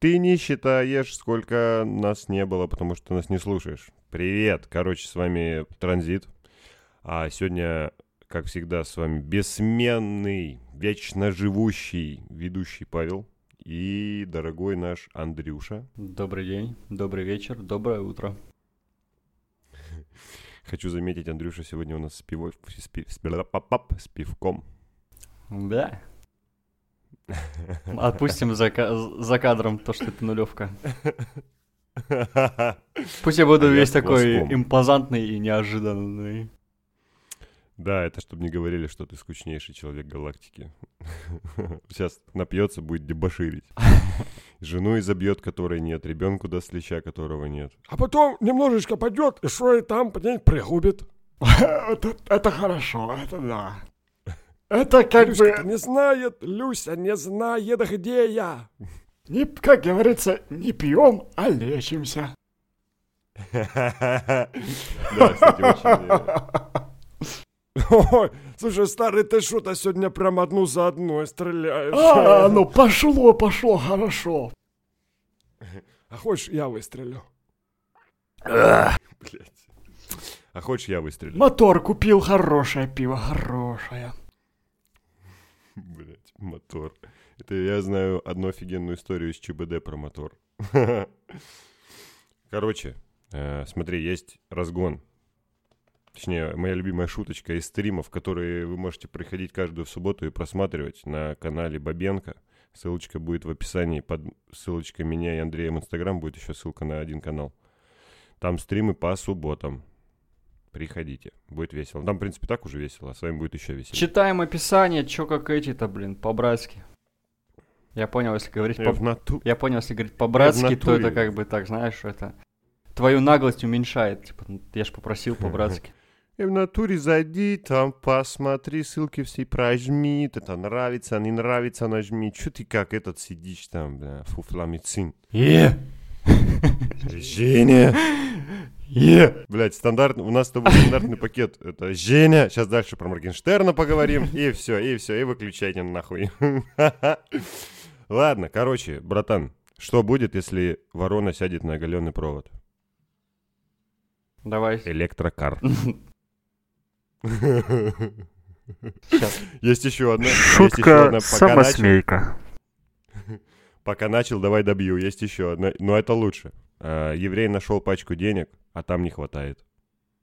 ты не считаешь, сколько нас не было, потому что нас не слушаешь. Привет, короче, с вами Транзит. А сегодня, как всегда, с вами бессменный, вечно живущий ведущий Павел и дорогой наш Андрюша. Добрый день, добрый вечер, доброе утро. Хочу заметить, Андрюша сегодня у нас с, пиво, с, пи- с, с пивком. Да. Отпустим за, за кадром то, что это нулевка. Пусть я буду А я весь с такой кваском. импозантный и неожиданный. Да, это чтобы не говорили, что ты скучнейший человек галактики. Сейчас напьется, будет дебоширить. Жену изобьет, которой нет, ребенку даст леща, которого нет. А потом немножечко пойдет, и что и там пригубит. это, это хорошо, это да. Это как Люська бы, не знает, Люся не знает, где я. Не, как говорится, не пьем, а лечимся. Да, кстати, очень... Ой, слушай, старый, ты что-то сегодня прям одну за одной стреляешь. А, ну пошло, пошло, хорошо. А хочешь, я выстрелю? А хочешь, я выстрелю? Мотор купил, хорошее пиво, хорошее. Мотор. Это я знаю одну офигенную историю из ЧБД про мотор. Короче, э, смотри, есть разгон. Точнее, моя любимая шуточка из стримов, которые вы можете приходить каждую субботу и просматривать на канале Бабенко. Ссылочка будет в описании. Под ссылочкой меня и Андрея в Инстаграм будет еще ссылка на один канал. Там стримы по субботам. Приходите, будет весело. Там, в принципе, так уже весело, а с вами будет еще веселее. Читаем описание, чё как эти-то, блин, по-братски. Я понял, если говорить по... нату- Я понял, если говорить по-братски, то это как бы так, знаешь, это... Твою наглость уменьшает, типа, ну, я ж попросил по-братски. И в натуре зайди, там посмотри, ссылки все прожми, это нравится, не нравится, нажми. Чё ты как этот сидишь там, бля, фуфламицин? Е! Женя! Е! Блять, стандартный, у нас с тобой стандартный пакет. Это Женя, сейчас дальше про Моргенштерна поговорим, и все, и все, и выключайте нахуй. Ладно, короче, братан, что будет, если ворона сядет на оголенный провод? Давай. Электрокар. Сейчас. Есть еще одна. есть еще одна. Шутка Пока начал, самосмейка. пока начал, давай добью. Есть еще одна. Но это лучше. А, еврей нашел пачку денег, а там не хватает.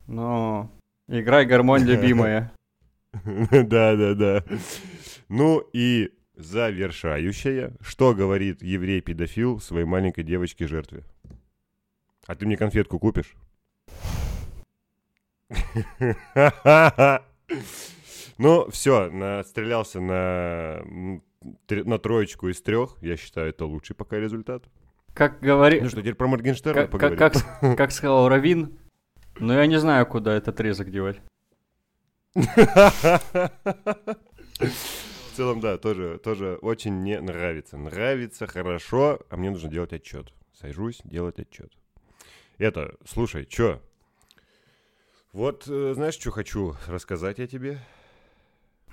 Ну, играй гармонь, любимая. Да, да, да. Ну и завершающая. Что говорит еврей-педофил своей маленькой девочке-жертве? А ты мне конфетку купишь? Ну, все, настрелялся на, на троечку из трех. Я считаю, это лучший пока результат. Как говори... Ну что, теперь про Моргенштерна Как, как, как, как сказал Равин, но я не знаю, куда этот резок девать. В целом, да, тоже, тоже очень мне нравится. Нравится, хорошо, а мне нужно делать отчет. Сажусь делать отчет. Это, слушай, чё? Вот, э, знаешь, что хочу рассказать я тебе?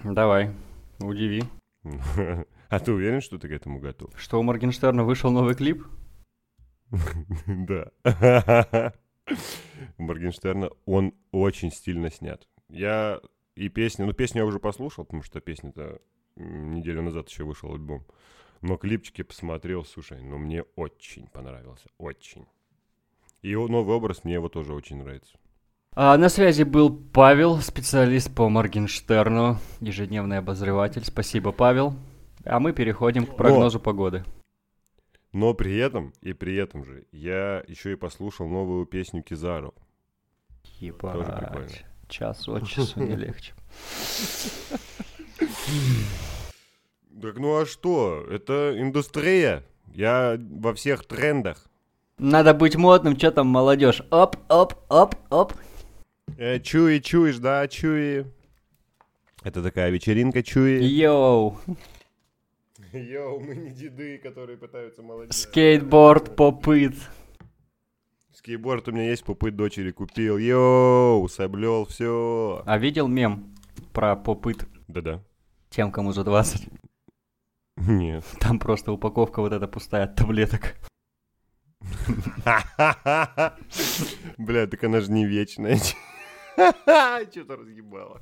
Давай, удиви. А ты уверен, что ты к этому готов? Что у Моргенштерна вышел новый клип? Да. Моргенштерна он очень стильно снят. Я и песню, ну песню я уже послушал, потому что песня-то неделю назад еще вышел альбом. Но клипчики посмотрел, слушай, ну мне очень понравился, очень. И его новый образ мне его тоже очень нравится. А, на связи был Павел, специалист по Моргенштерну, ежедневный обозреватель. Спасибо, Павел. А мы переходим к прогнозу погоды. Но при этом, и при этом же, я еще и послушал новую песню Кизару. Тоже прикольно. Ебать. Час от часу не легче. Так ну а что? Это индустрия. Я во всех трендах. Надо быть модным, что там молодежь? Оп, оп, оп, оп. Э, чуи, чуешь, да, чуи. Это такая вечеринка чуи. Йоу, Йоу, мы не деды, которые пытаются молодежь. скейтборд попыт. Скейтборд у меня есть, попыт дочери купил. Йоу, соблел, все. А видел мем про попыт Да-да. тем, кому за 20? Нет. Там просто упаковка вот эта пустая от таблеток. Бля, так она же не вечная. Что-то разъебало.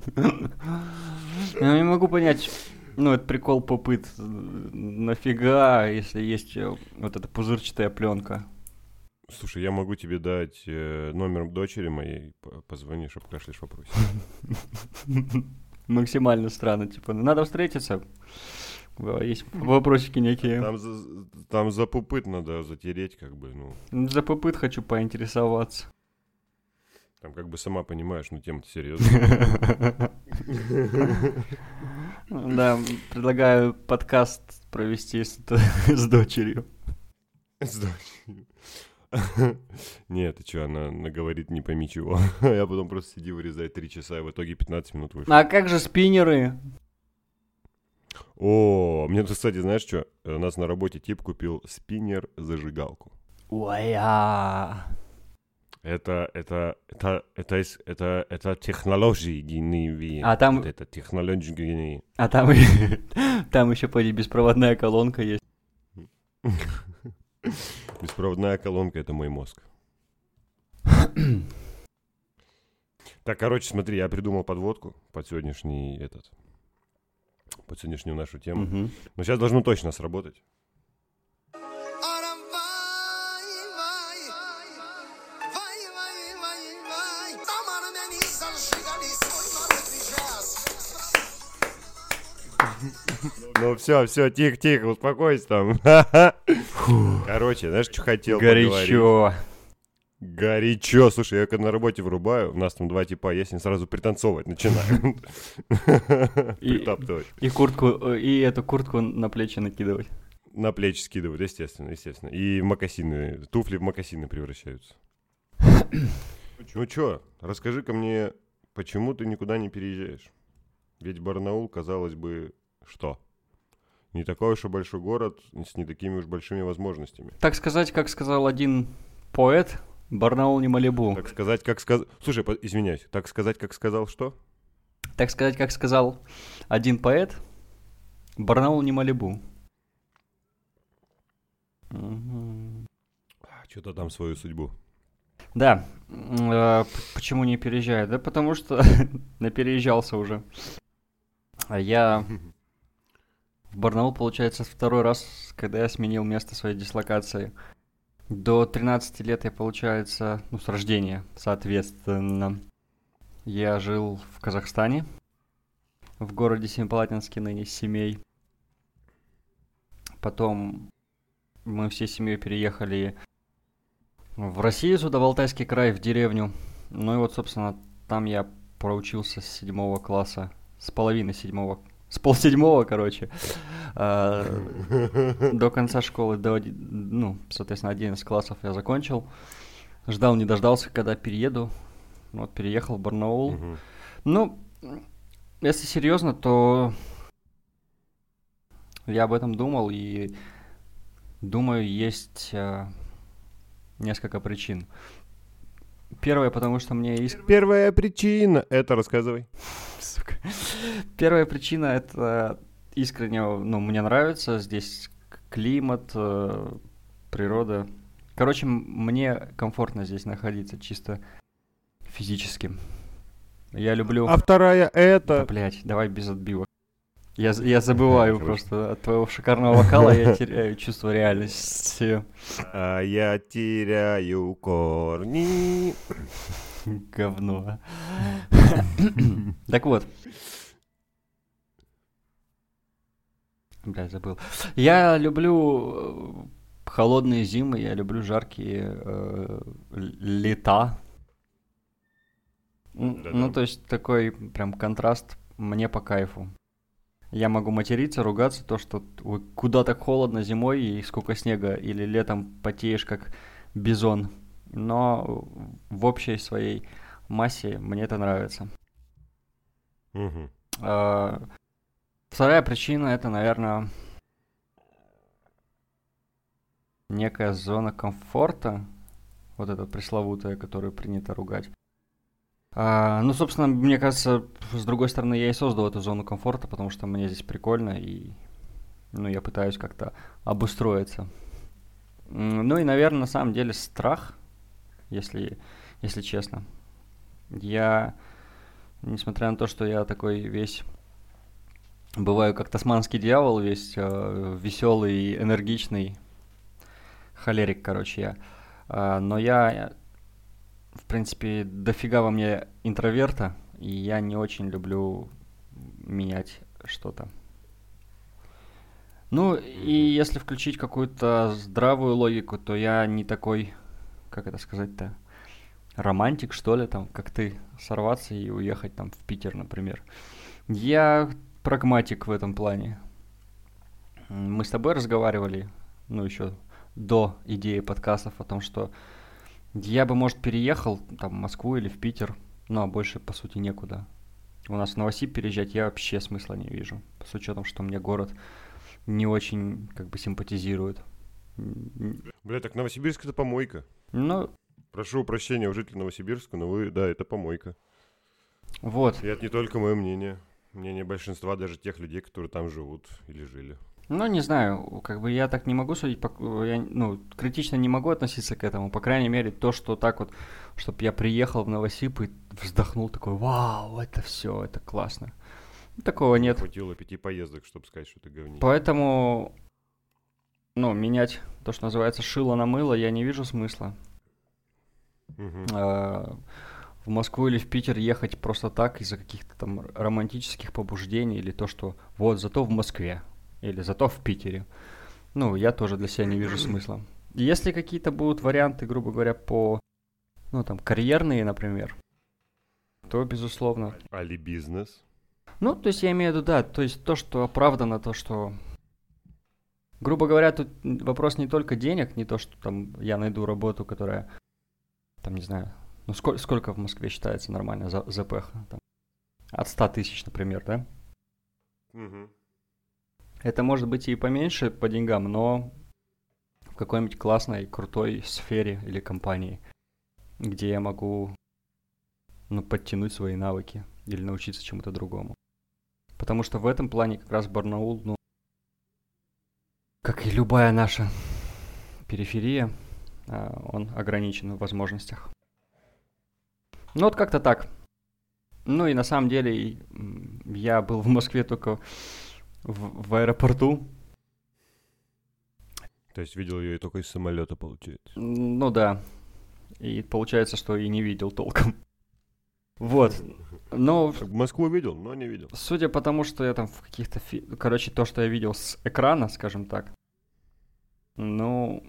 Я не могу понять, ну, это прикол попыт. Нафига, если есть э, вот эта пузырчатая пленка? Слушай, я могу тебе дать э, номер дочери моей. П- Позвонишь, обкашляешь вопрос. Максимально странно, типа, надо встретиться. Есть вопросики некие. Там за, там за пупыт надо затереть, как бы, ну. За попыт хочу поинтересоваться. Там как бы сама понимаешь, ну тема-то серьезная. Да, предлагаю подкаст провести с, дочерью. С дочерью. Нет, ты что, она наговорит не пойми чего. Я потом просто сиди вырезать 3 часа, и в итоге 15 минут вышло. А как же спиннеры? О, мне тут, кстати, знаешь что? У нас на работе тип купил спиннер-зажигалку. А. Это, это, это, это, это, это технологии. А там- Это технологии. А там, там еще, поди, беспроводная колонка есть. Беспроводная колонка — это мой мозг. Так, короче, смотри, я придумал подводку под сегодняшний этот, под сегодняшнюю нашу тему. Но сейчас должно точно сработать. Ну все, все, тихо, тихо, успокойся там. Короче, знаешь, что хотел? Горячо. Горячо. Слушай, я когда на работе врубаю, у нас там два типа есть, они сразу пританцовывать начинают. Притаптывать. И куртку, э, и эту куртку на плечи накидывать. На плечи скидывают, естественно, естественно. И в мокасины, туфли в мокасины превращаются. Ну чё, расскажи-ка мне, почему ты никуда не переезжаешь? Ведь Барнаул, казалось бы, что? Не такой уж и большой город с не такими уж большими возможностями. Так сказать, как сказал один поэт, Барнаул не Малибу. Так сказать, как сказал... Слушай, извиняюсь, так сказать, как сказал что? Так сказать, как сказал один поэт, Барнаул не Малибу. Мгм. Что-то там свою судьбу. Да, э, почему не переезжаю? Да потому что напереезжался уже. А я в Барнаул, получается, второй раз, когда я сменил место своей дислокации. До 13 лет я, получается, ну, с рождения, соответственно, я жил в Казахстане, в городе Семипалатинске, ныне Семей. Потом мы всей семьей переехали в Россию, сюда, в Алтайский край, в деревню. Ну и вот, собственно, там я проучился с седьмого класса, с половины седьмого, с полседьмого, короче, а, до конца школы, до, ну, соответственно, 11 классов я закончил. Ждал, не дождался, когда перееду. Вот, переехал в Барнаул. Ну, если серьезно, то я об этом думал и думаю, есть э, несколько причин. Первое, потому что мне иск- Первая причина. Это рассказывай. Сука. Первая причина это искренне, ну, мне нравится здесь климат, э, природа. Короче, мне комфортно здесь находиться, чисто физически. Я люблю... А вторая Да, это... блядь, давай без отбивок. Я, я забываю Хорошо. просто от твоего шикарного вокала, я теряю чувство реальности. А я теряю корни. Говно. Так вот. Бля, забыл. Я люблю э, холодные зимы, я люблю жаркие э, лета. Да-да. Ну, то есть такой прям контраст мне по кайфу. Я могу материться, ругаться, то, что куда так холодно зимой и сколько снега, или летом потеешь как бизон. Но в общей своей массе мне это нравится. Мгм. А, Вторая причина это, наверное, некая зона комфорта, вот эта пресловутая, которую принято ругать. А, ну, собственно, мне кажется, с другой стороны, я и создал эту зону комфорта, потому что мне здесь прикольно, и Ну, я пытаюсь как-то обустроиться. Ну и, наверное, на самом деле страх, если, если честно. Я, несмотря на то, что я такой весь бываю как тасманский дьявол, весь веселый, энергичный, холерик, короче, я. А, но я, в принципе, дофига во мне интроверта, и я не очень люблю менять что-то. Ну, и если включить какую-то здравую логику, то я не такой, как это сказать-то, романтик, что ли, там, как ты, сорваться и уехать там в Питер, например. Я прагматик в этом плане. Мы с тобой разговаривали, ну, еще до идеи подкастов о том, что я бы, может, переехал там в Москву или в Питер, но больше, по сути, некуда. У нас в Новосиб переезжать я вообще смысла не вижу, с учетом, что мне город не очень, как бы, симпатизирует. Бля, так Новосибирск это помойка. Ну, Прошу прощения у жителей Новосибирска, но вы, да, это помойка. вот. И это не только мое мнение. Мнение большинства даже тех людей, которые там живут или жили. Ну, не знаю, как бы я так не могу судить, я, ну, критично не могу относиться к этому. По крайней мере, то, что так вот, чтобы я приехал в Новосиб и вздохнул такой, вау, это все, это классно. Такого нет. Хватило пяти поездок, чтобы сказать, что ты говни. Поэтому, ну, менять то, что называется шило на мыло, я не вижу смысла. А, в Москву или в Питер ехать просто так из-за каких-то там романтических побуждений или то, что вот зато в Москве или зато в Питере. Ну, я тоже для себя не вижу смысла. Если какие-то будут варианты, грубо говоря, по, ну, там, карьерные, например, то, безусловно. Али бизнес. Ну, то есть я имею в виду, да, то есть то, что оправдано, то, что... Грубо говоря, тут вопрос не только денег, не то, что там я найду работу, которая, там, не знаю, ну, сколько, сколько в Москве считается нормально за ЗПХ? Там, от 100 тысяч, например, да? Мгм. Это может быть и поменьше по деньгам, но в какой-нибудь классной, крутой сфере или компании, где я могу, ну, подтянуть свои навыки или научиться чему-то другому. Потому что в этом плане как раз Барнаул, ну, как и любая наша периферия, а, он ограничен в возможностях. Ну, вот как-то так. Ну и на самом деле я был в Москве только в, в аэропорту. То есть видел ее и только из самолета, получается. Ну да. И получается, что и не видел толком. Вот. Но Москву видел, но не видел. судя по тому, что я там в каких-то... фи- Короче, то, что я видел с экрана, скажем так, ну,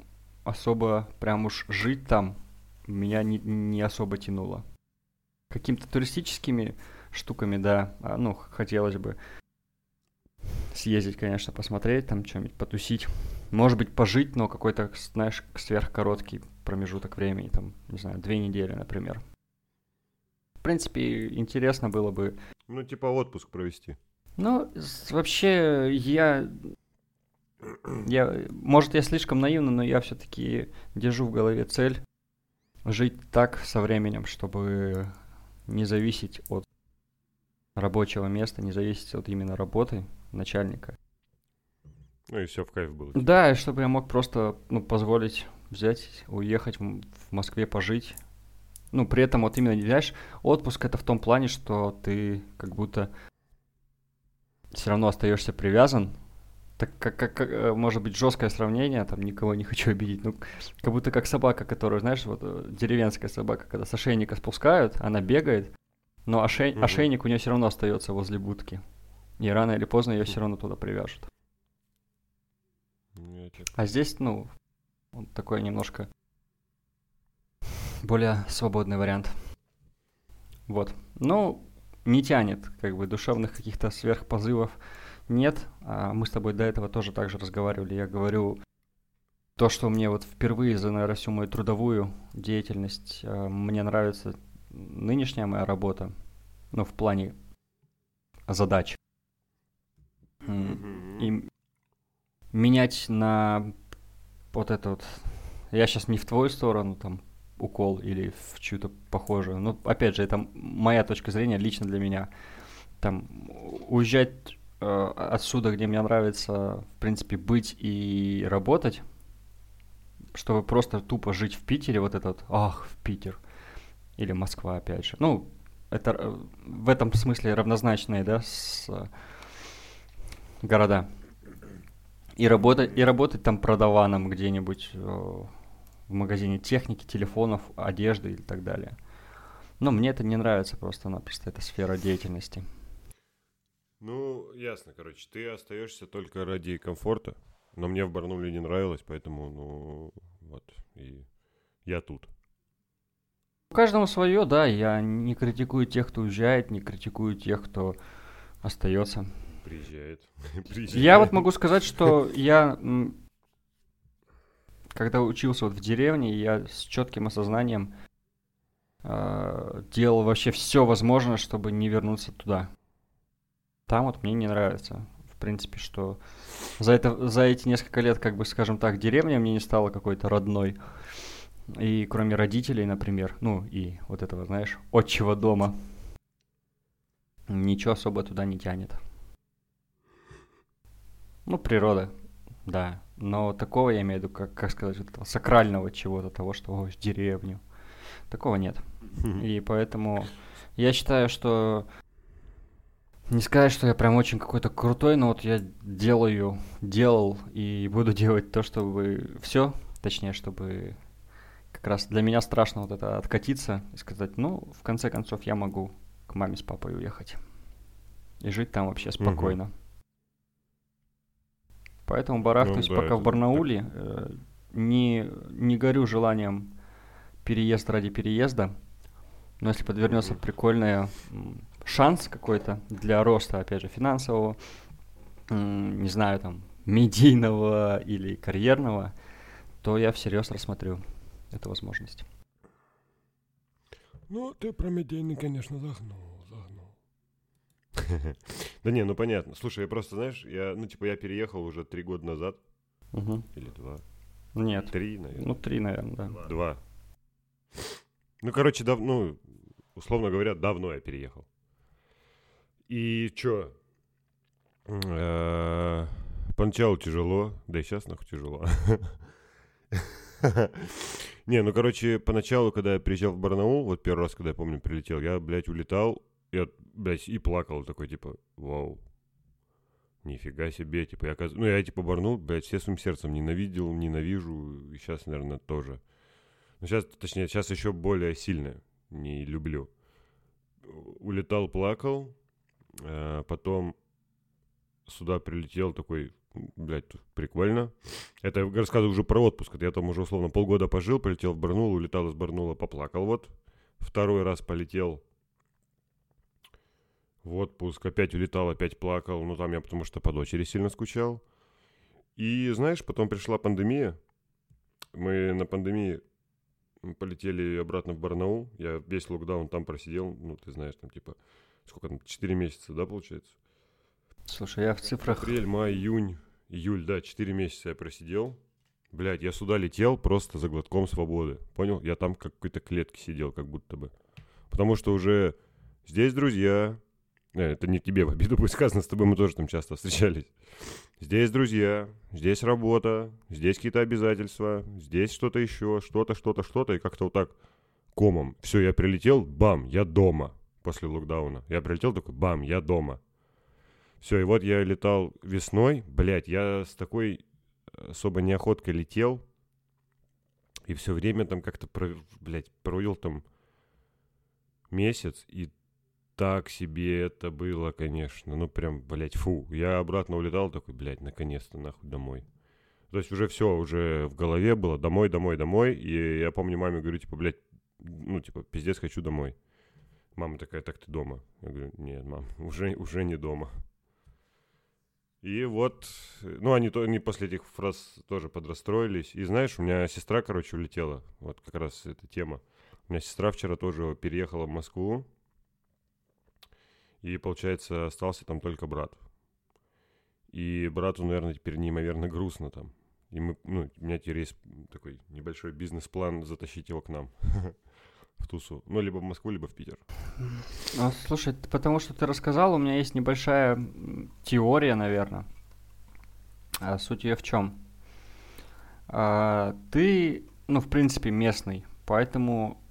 особо прям уж жить там меня не, не особо тянуло. Какими-то туристическими штуками, да, а, ну, хотелось бы съездить, конечно, посмотреть, там что-нибудь потусить. Может быть, пожить, но какой-то, знаешь, сверхкороткий промежуток времени, там, не знаю, две недели, например. В принципе, интересно было бы Ну, типа отпуск провести. ну, вообще, я... я... Может, я слишком наивно, но я все-таки держу в голове цель жить так со временем, чтобы не зависеть от рабочего места, не зависеть от именно работы начальника. Ну и все в кайф было. Да, и чтобы я мог просто, ну, позволить взять, уехать в, Москве пожить. Ну, при этом вот именно, знаешь, отпуск это в том плане, что ты как будто все равно остаешься привязан. Так как, как, как, э, может быть жесткое сравнение, там никого не хочу обидеть, ну как будто как собака, которую, знаешь, вот э, деревенская собака, когда с ошейника спускают, она бегает, но ошей- Мгм. ошейник у нее все равно остается возле будки. И рано или поздно ее все равно туда привяжут. Тебя- А здесь, ну, он такой немножко более свободный вариант. Вот. Ну, не тянет, как бы, душевных каких-то сверхпозывов нет. А мы с тобой до этого тоже так же разговаривали. Я говорю, то, что мне вот впервые за, наверное, всю мою трудовую деятельность э, мне нравится нынешняя моя работа, ну, в плане задач. И менять на вот это вот... Я сейчас не в твою сторону, там, укол или в чью-то похожую. Ну, опять же, это моя точка зрения лично для меня. Там, уезжать э, отсюда, где мне нравится, в принципе, быть и работать, чтобы просто тупо жить в Питере, вот этот, ах, в Питер, или Москва, опять же. Ну, это э, в этом смысле равнозначные, да, с города. И работать, и работать там продаваном где-нибудь э, в магазине техники, телефонов, одежды и так далее. Но мне это не нравится просто-напросто, эта сфера деятельности. Ну, ясно, короче, ты остаешься только ради комфорта, но мне в Барнауле не нравилось, поэтому, ну, вот, и я тут. У каждому свое, да, я не критикую тех, кто уезжает, не критикую тех, кто остается. Приезжает. Я вот могу сказать, что я, когда учился вот в деревне, я с четким осознанием э, делал вообще все возможное, чтобы не вернуться туда. Там вот мне не нравится, в принципе, что за, это, за эти несколько лет, как бы, скажем так, деревня мне не стала какой-то родной. И кроме родителей, например, ну и вот этого, знаешь, отчего дома, ничего особо туда не тянет. Ну, природа, да. Но такого я имею в виду, как, как сказать, этого сакрального чего-то, того, что ой, деревню. Такого нет. И поэтому я считаю, что не сказать, что я прям очень какой-то крутой, но вот я делаю, делал и буду делать то, чтобы все, точнее, чтобы как раз для меня страшно вот это откатиться и сказать, ну, в конце концов, я могу к маме с папой уехать и жить там вообще спокойно. Поэтому барахтаюсь Ну да, пока в Барнауле. э, не, не горю желанием переезд ради переезда. Но если подвернется прикольный шанс какой-то для роста, опять же, финансового, не знаю, там, медийного или карьерного, то я всерьез рассмотрю эту возможность. Ну, ты про медийный, конечно, загнул. Да не, ну понятно. Слушай, я просто, знаешь, я, ну, типа, я переехал уже три года назад, или два, Нет. три, наверное. Ну, три, наверное, да. Два. Ну, короче, дав... ну, условно говоря, давно я переехал. И чё? Э, Поначалу тяжело, да и сейчас нахуй тяжело. Не, ну, короче, поначалу, когда я приезжал в Барнаул, вот первый раз, когда я помню, прилетел, я, блядь, улетал, я, блядь, и плакал такой, типа, вау, нифига себе, типа, я, ну, я, типа, Барнаул, блядь, все своим сердцем ненавидел, ненавижу, и сейчас, наверное, тоже. Ну, сейчас, точнее, сейчас еще более сильно не люблю. Улетал, плакал, э, потом сюда прилетел такой, блядь, тут прикольно. Это я рассказываю уже про отпуск. Это я там уже условно полгода пожил, полетел в Барнаул, улетал из Барнаула, поплакал вот. Второй раз полетел в отпуск, опять улетал, опять плакал. Ну, там я потому что по дочери сильно скучал. И, знаешь, потом пришла пандемия. Мы на пандемии полетели обратно в Барнаул. Я весь локдаун там просидел. Ну, ты знаешь, там типа, сколько там, 4 месяца, да, получается? Слушай, я в цифрах... Апрель, май, июнь, июль, да, 4 месяца я просидел. Блядь, я сюда летел просто за глотком свободы. Понял? Я там как в какой-то клетке сидел, как будто бы. Потому что уже здесь друзья. Э, Это не тебе в обиду будет сказано, с тобой мы тоже там часто встречались. Здесь друзья, здесь работа, здесь какие-то обязательства, здесь что-то еще, что-то, что-то, что-то, и как-то вот так комом. Все, я прилетел, бам, я дома после локдауна. Я прилетел такой, бам, я дома. Все, и вот я летал весной, блядь, я с такой особо неохоткой летел, и все время там как-то, про, блядь, провел там месяц, и так себе это было, конечно. Ну, прям, блядь, фу. Я обратно улетал такой, блядь, наконец-то, нахуй, домой. То есть уже все, уже в голове было домой, домой, домой. И я помню, маме говорю, типа, блядь, ну, типа, пиздец, хочу домой. Мама такая, так ты дома? Я говорю, нет, мам, уже, уже не дома. И вот, ну, они, то, они после этих фраз тоже подрастроились. И знаешь, у меня сестра, короче, улетела. Вот как раз эта тема. У меня сестра вчера тоже переехала в Москву. И, получается, остался там только брат. И брату, наверное, теперь неимоверно грустно там. И мы, ну, у меня теперь есть такой небольшой бизнес-план затащить его к нам. в тусу. Ну, либо в Москву, либо в Питер. Ну, слушай, потому что ты рассказал, у меня есть небольшая теория, наверное. А суть ее в чем? ты, ну, в принципе, местный, поэтому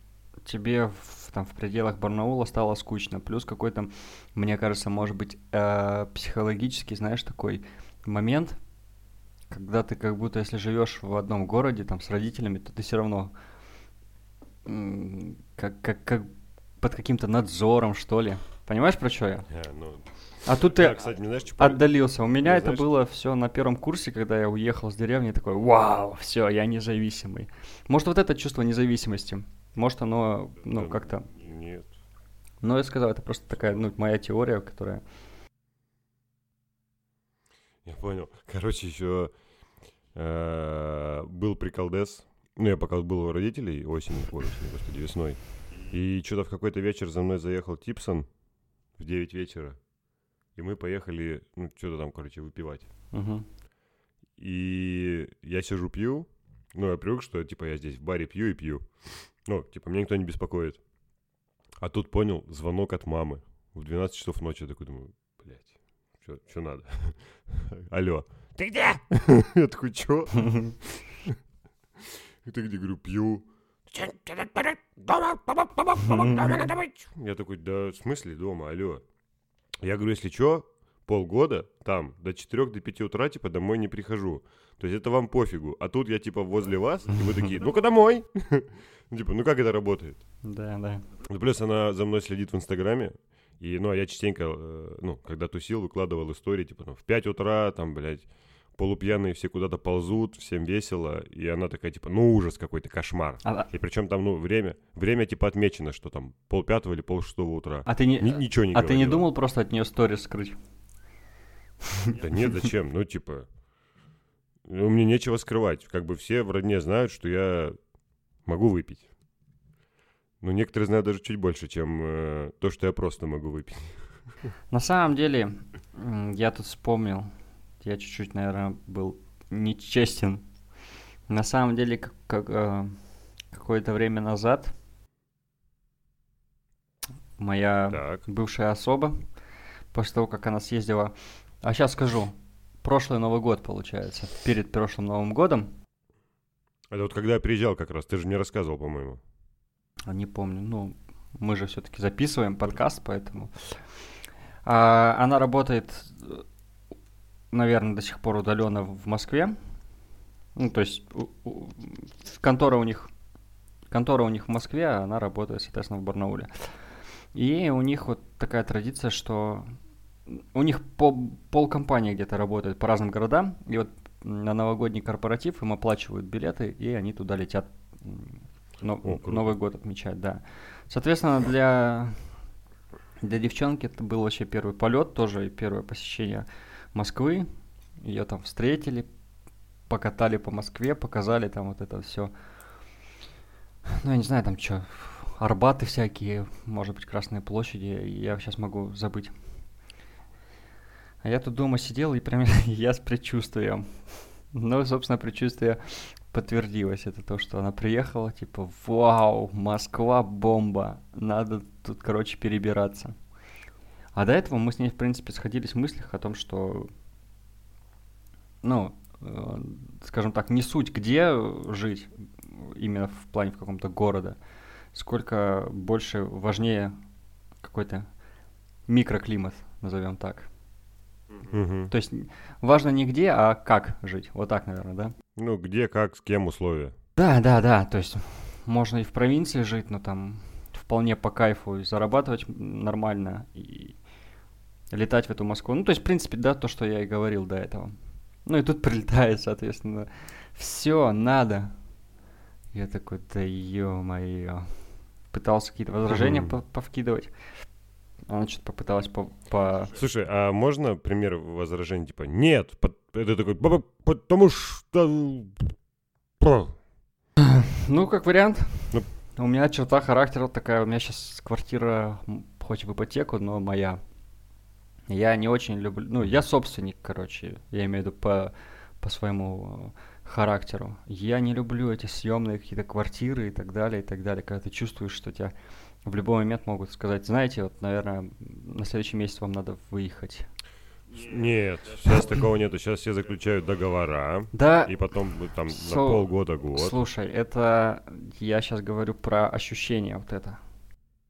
тебе в, там, в пределах Барнаула стало скучно. Плюс какой-то, мне кажется, может быть, э, психологический, знаешь, такой момент, когда ты как будто, если живешь в одном городе, там, с родителями, то ты все равно как, как, как под каким-то надзором, что ли. Понимаешь, про что я? А, ну, А тут ты да, кстати, не знаешь, что пом- отдалился. У меня Я это знаешь- было все на первом курсе, когда я уехал с деревни, такой, вау, все, я независимый. Может, вот это чувство независимости, может, оно, ну, как-то... Нет. Ну, я сказал, это просто такая, ну, моя теория, которая... Я понял. Короче, еще э, был приколдес. Ну, я пока был у родителей осенью, ой, осенью, господи, весной. И что-то в какой-то вечер за мной заехал Типсон в 9 вечера. И мы поехали, ну, что-то там, короче, выпивать. Мгм. И я сижу, пью. Ну, я привык, что, типа, я здесь в баре пью и пью. Ну, типа, меня никто не беспокоит. А тут понял, звонок от мамы. В 12 часов ночи я такой думаю, блядь, что надо? Алло. Ты где? Я такой, чё? Ты где? Говорю, пью. Я такой, да в смысле дома, алло. Я говорю, если что, полгода там до 4 до 5 утра, типа, домой не прихожу. То есть это вам пофигу. А тут я, типа, возле вас, и вы такие, ну-ка домой. Ну, Типа, ну как это работает? Да, да. Ну, Плюс она за мной следит в Инстаграме. И, ну, а я частенько, э, ну, когда тусил, выкладывал истории, типа, там, в 5 утра, там, блядь, полупьяные все куда-то ползут, всем весело. И она такая, типа, ну, ужас какой-то, кошмар. А, И причем там, ну, время, время, типа, отмечено, что там полпятого или полшестого утра. а ты не... Ни- ничего не а ты не говорила. думал просто от нее сторис скрыть? Да нет, зачем? Ну, типа, ну, мне нечего скрывать. Как бы все в родне знают, что я могу выпить. Ну, некоторые знают даже чуть больше, чем э, то, что я просто могу выпить. На самом деле, я тут вспомнил, я чуть-чуть, наверное, был нечестен. На самом деле, как, как, э, какое-то время назад моя Так. бывшая особа, после того, как она съездила... А сейчас скажу. Прошлый Новый год, получается. Перед прошлым Новым годом. Это вот когда я приезжал как раз, ты же мне рассказывал, по-моему. А, Не помню. Ну, мы же все-таки записываем подкаст, поэтому... А, она работает, наверное, до сих пор удаленно в Москве. Ну, то есть у- у- контора у них контора у них в Москве, а она работает, соответственно, в Барнауле. И у них вот такая традиция, что у них по полкомпании где-то работает по разным городам, и вот на новогодний корпоратив им оплачивают билеты, и они туда летят но- О, круто. Новый год отмечать, да. Соответственно, для, для девчонки это был вообще первый полет, тоже первое посещение Москвы. Ее там встретили, покатали по Москве, показали там вот это все. Ну, я не знаю, там что, Арбаты всякие, может быть, Красные площади, я сейчас могу забыть. А я тут дома сидел, и прям я с предчувствием. Ну, собственно, предчувствие подтвердилось. Это то, что она приехала, типа, вау, Москва бомба, надо тут, короче, перебираться. А до этого мы с ней, в принципе, сходились в мыслях о том, что, ну, э, скажем так, не суть, где жить, именно в плане в каком-то города, сколько больше важнее какой-то микроклимат, назовем так. Мгм. То есть важно не где, а как жить. Вот так, наверное, да? Ну, где, как, с кем условия. Да, да, да. То есть можно и в провинции жить, но там вполне по кайфу и зарабатывать нормально и летать в эту Москву. Ну, то есть, в принципе, да, то, что я и говорил до этого. Ну и тут прилетает, соответственно, все, надо. Я такой, да ё-моё. Пытался какие-то возражения по- повкидывать. Она что-то попыталась по, по- Слушай, а можно пример возражений, типа, нет, это такой, «Ба-ба, потому что... Про». Ну, как вариант. Ну. У меня черта характера такая. У меня сейчас квартира, хоть в ипотеку, но моя. Я не очень люблю... Ну, я собственник, короче. Я имею в виду по, по своему характеру. Я не люблю эти съемные какие-то квартиры и так далее, и так далее, когда ты чувствуешь, что тебя в любой момент могут сказать, знаете, вот, наверное, на следующий месяц вам надо выехать. Нет, сейчас такого нету. Сейчас все заключают договора. Да, И потом там на Со- полгода, год. слушай, это я сейчас говорю про ощущение вот это.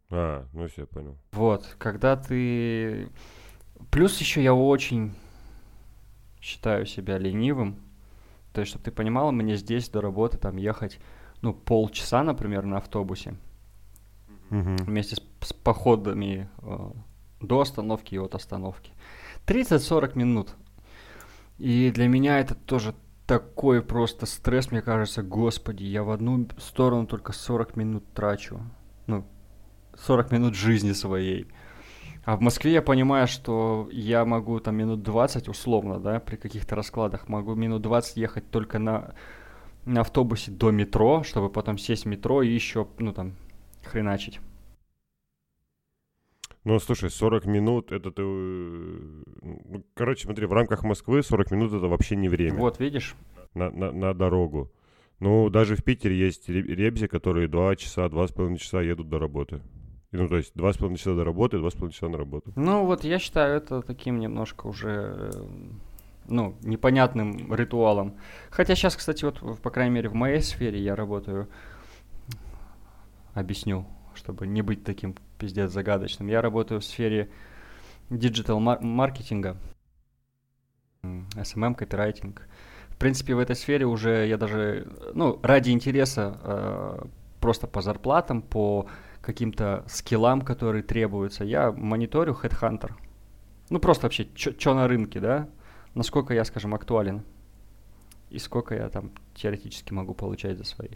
А, ну все, понял. Вот, когда ты... Плюс еще я очень считаю себя ленивым. То есть, чтобы ты понимал, мне здесь до работы там ехать, ну, полчаса, например, на автобусе. Мгм. вместе с, с походами э, до остановки и от остановки. 30-40 минут. И для меня это тоже такой просто стресс, мне кажется, господи, я в одну сторону только 40 минут трачу. Ну, 40 минут жизни своей. А в Москве я понимаю, что я могу там минут 20 условно, да, при каких-то раскладах, могу минут 20 ехать только на, на автобусе до метро, чтобы потом сесть в метро и еще, ну там, хреначить. Ну, слушай, 40 минут, это ты... э, ну, короче, смотри, в рамках Москвы 40 минут это вообще не время Вот, видишь? на, на, на дорогу. Ну, даже в Питере есть ре- ребзи, которые 2 часа, 2,5 часа едут до работы. Ну, то есть 2,5 часа до работы, 2,5 часа на работу. Ну, вот я считаю это таким немножко уже, э, ну, непонятным ритуалом. Хотя сейчас, кстати, вот, по крайней мере, в моей сфере я работаю, объясню, чтобы не быть таким пиздец загадочным. Я работаю в сфере диджитал-маркетинга, SMM, копирайтинг. В принципе, в этой сфере уже я даже, ну, ради интереса, э, просто по зарплатам, по каким-то скиллам, которые требуются, я мониторю Headhunter. Ну, просто вообще, что на рынке, да? Насколько я, скажем, актуален. И сколько я там теоретически могу получать за свои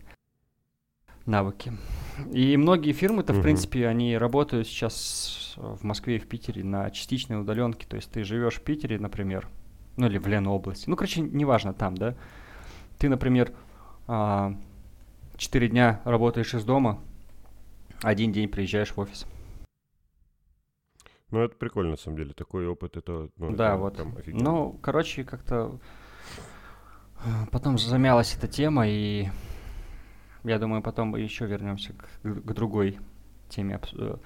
навыки. И многие фирмы-то, в Мгм. принципе, они работают сейчас в Москве и в Питере на частичной удаленке. То есть ты живешь в Питере, например, ну или в Ленобласти. Ну, короче, неважно там, да. Ты, например, а, четыре дня работаешь из дома, один день приезжаешь в офис. Ну, это прикольно, на самом деле. Такой опыт, это... Ну, да, это вот. прям. Ну, короче, как-то э, потом замялась эта тема, и я думаю, потом мы еще вернемся к, к другой теме э,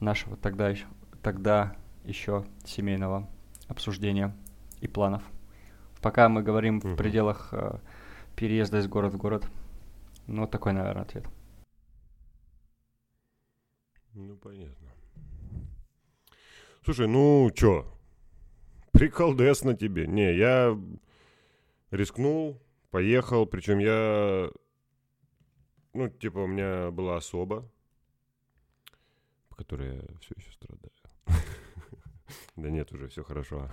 нашего тогда еще, тогда еще семейного обсуждения и планов. Пока мы говорим в Мгм. пределах э, переезда из города в город. Ну, вот такой, наверное, ответ. Ну, понятно. Слушай, ну, чё? Приколдес на тебе. Не, я рискнул, поехал, причем я... Ну, типа, у меня была особа, по которой я все еще страдаю. Да нет, уже все хорошо.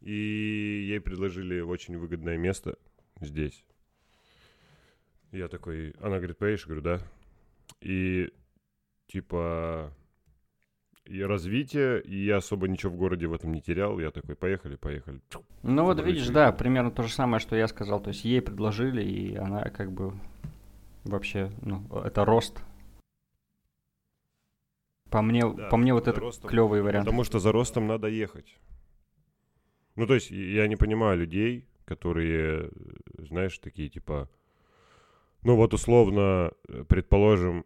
И ей предложили очень выгодное место здесь. Я такой, она говорит, поедешь? Я говорю, да. И типа и развитие, и я особо ничего в городе в этом не терял. Я такой, поехали, поехали. Ну вот видишь, да, примерно то же самое, что я сказал. То есть ей предложили, и она как бы вообще, ну, это рост. По мне, Да, по мне вот это ростом. клевый вариант. Потому что за ростом надо ехать. Ну, то есть, я не понимаю людей, которые, знаешь, такие типа, ну вот условно, э, предположим,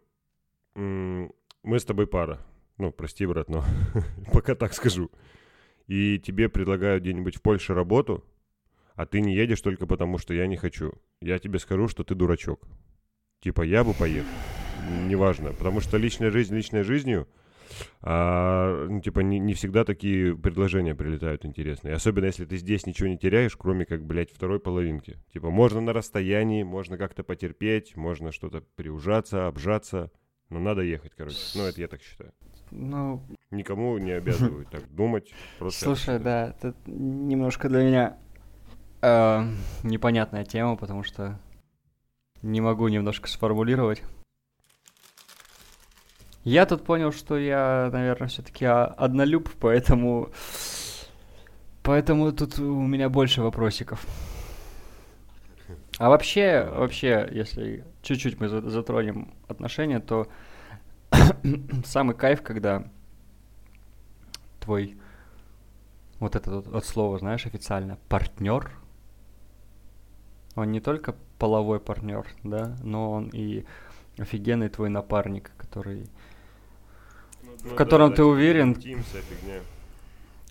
мы с тобой пара. Ну, прости, брат, но пока так скажу. И тебе предлагают где-нибудь в Польше работу, а ты не едешь только потому, что я не хочу. Я тебе скажу, что ты дурачок. Типа, я бы поехал. Неважно. Потому что личная жизнь личной жизнью, а, ну, типа, не, не всегда такие предложения прилетают интересные. Особенно, если ты здесь ничего не теряешь, кроме как, блядь, второй половинки. Типа, можно на расстоянии, можно как-то потерпеть, можно что-то приужаться, обжаться. Но надо ехать, короче. Ну, это я так считаю. Ну, Никому не обязывают так думать. Просто слушай, да, это немножко для меня э, непонятная тема, потому что не могу немножко сформулировать. Я тут понял, что я, наверное, все-таки однолюб, поэтому... Поэтому тут у меня больше вопросиков. А вообще, вообще, если чуть-чуть мы за- затронем отношения, то самый кайф, когда твой вот это вот, вот слово, знаешь, официально, партнер, Он не только половой партнер, да, но он и офигенный твой напарник, который, Ну в котором да, ты да, уверен,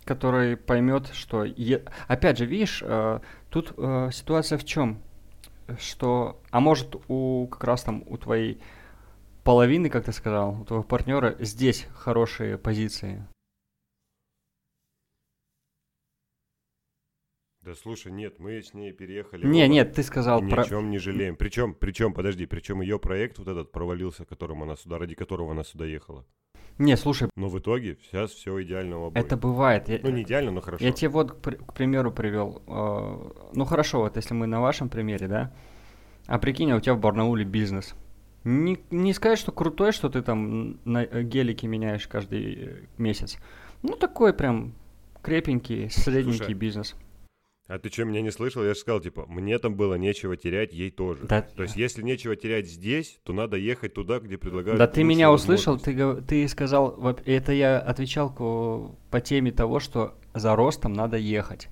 который поймет, что... е- Опять же, видишь, э, тут э, ситуация в чем? Что... А может, у как раз там у твоей половины, как ты сказал, у твоего партнера здесь хорошие позиции. Да слушай, нет, мы с ней переехали. Не, оба, нет, ты сказал ни про... о чем не жалеем. Причем, причем, подожди, причем ее проект вот этот провалился, которым она сюда, ради которого она сюда ехала. Не, слушай, Но в итоге сейчас все идеально у обоих. это бывает. Я- Ну, не идеально, но хорошо. Я тебе вот, к примеру, привел. э, ну хорошо, вот если мы на вашем примере, да. А прикинь, а у тебя в Барнауле бизнес. Не, не сказать, что крутой, что ты там на э, гелике меняешь каждый э, месяц. Ну такой прям крепенький, средненький Слушай, бизнес. А ты что, меня не слышал? Я же сказал, типа, мне там было нечего терять, ей тоже. Да- То есть, если нечего терять здесь, то надо ехать туда, где предлагают Да ты меня услышал, ты, ты сказал, это я отвечал по теме того, что за ростом надо ехать.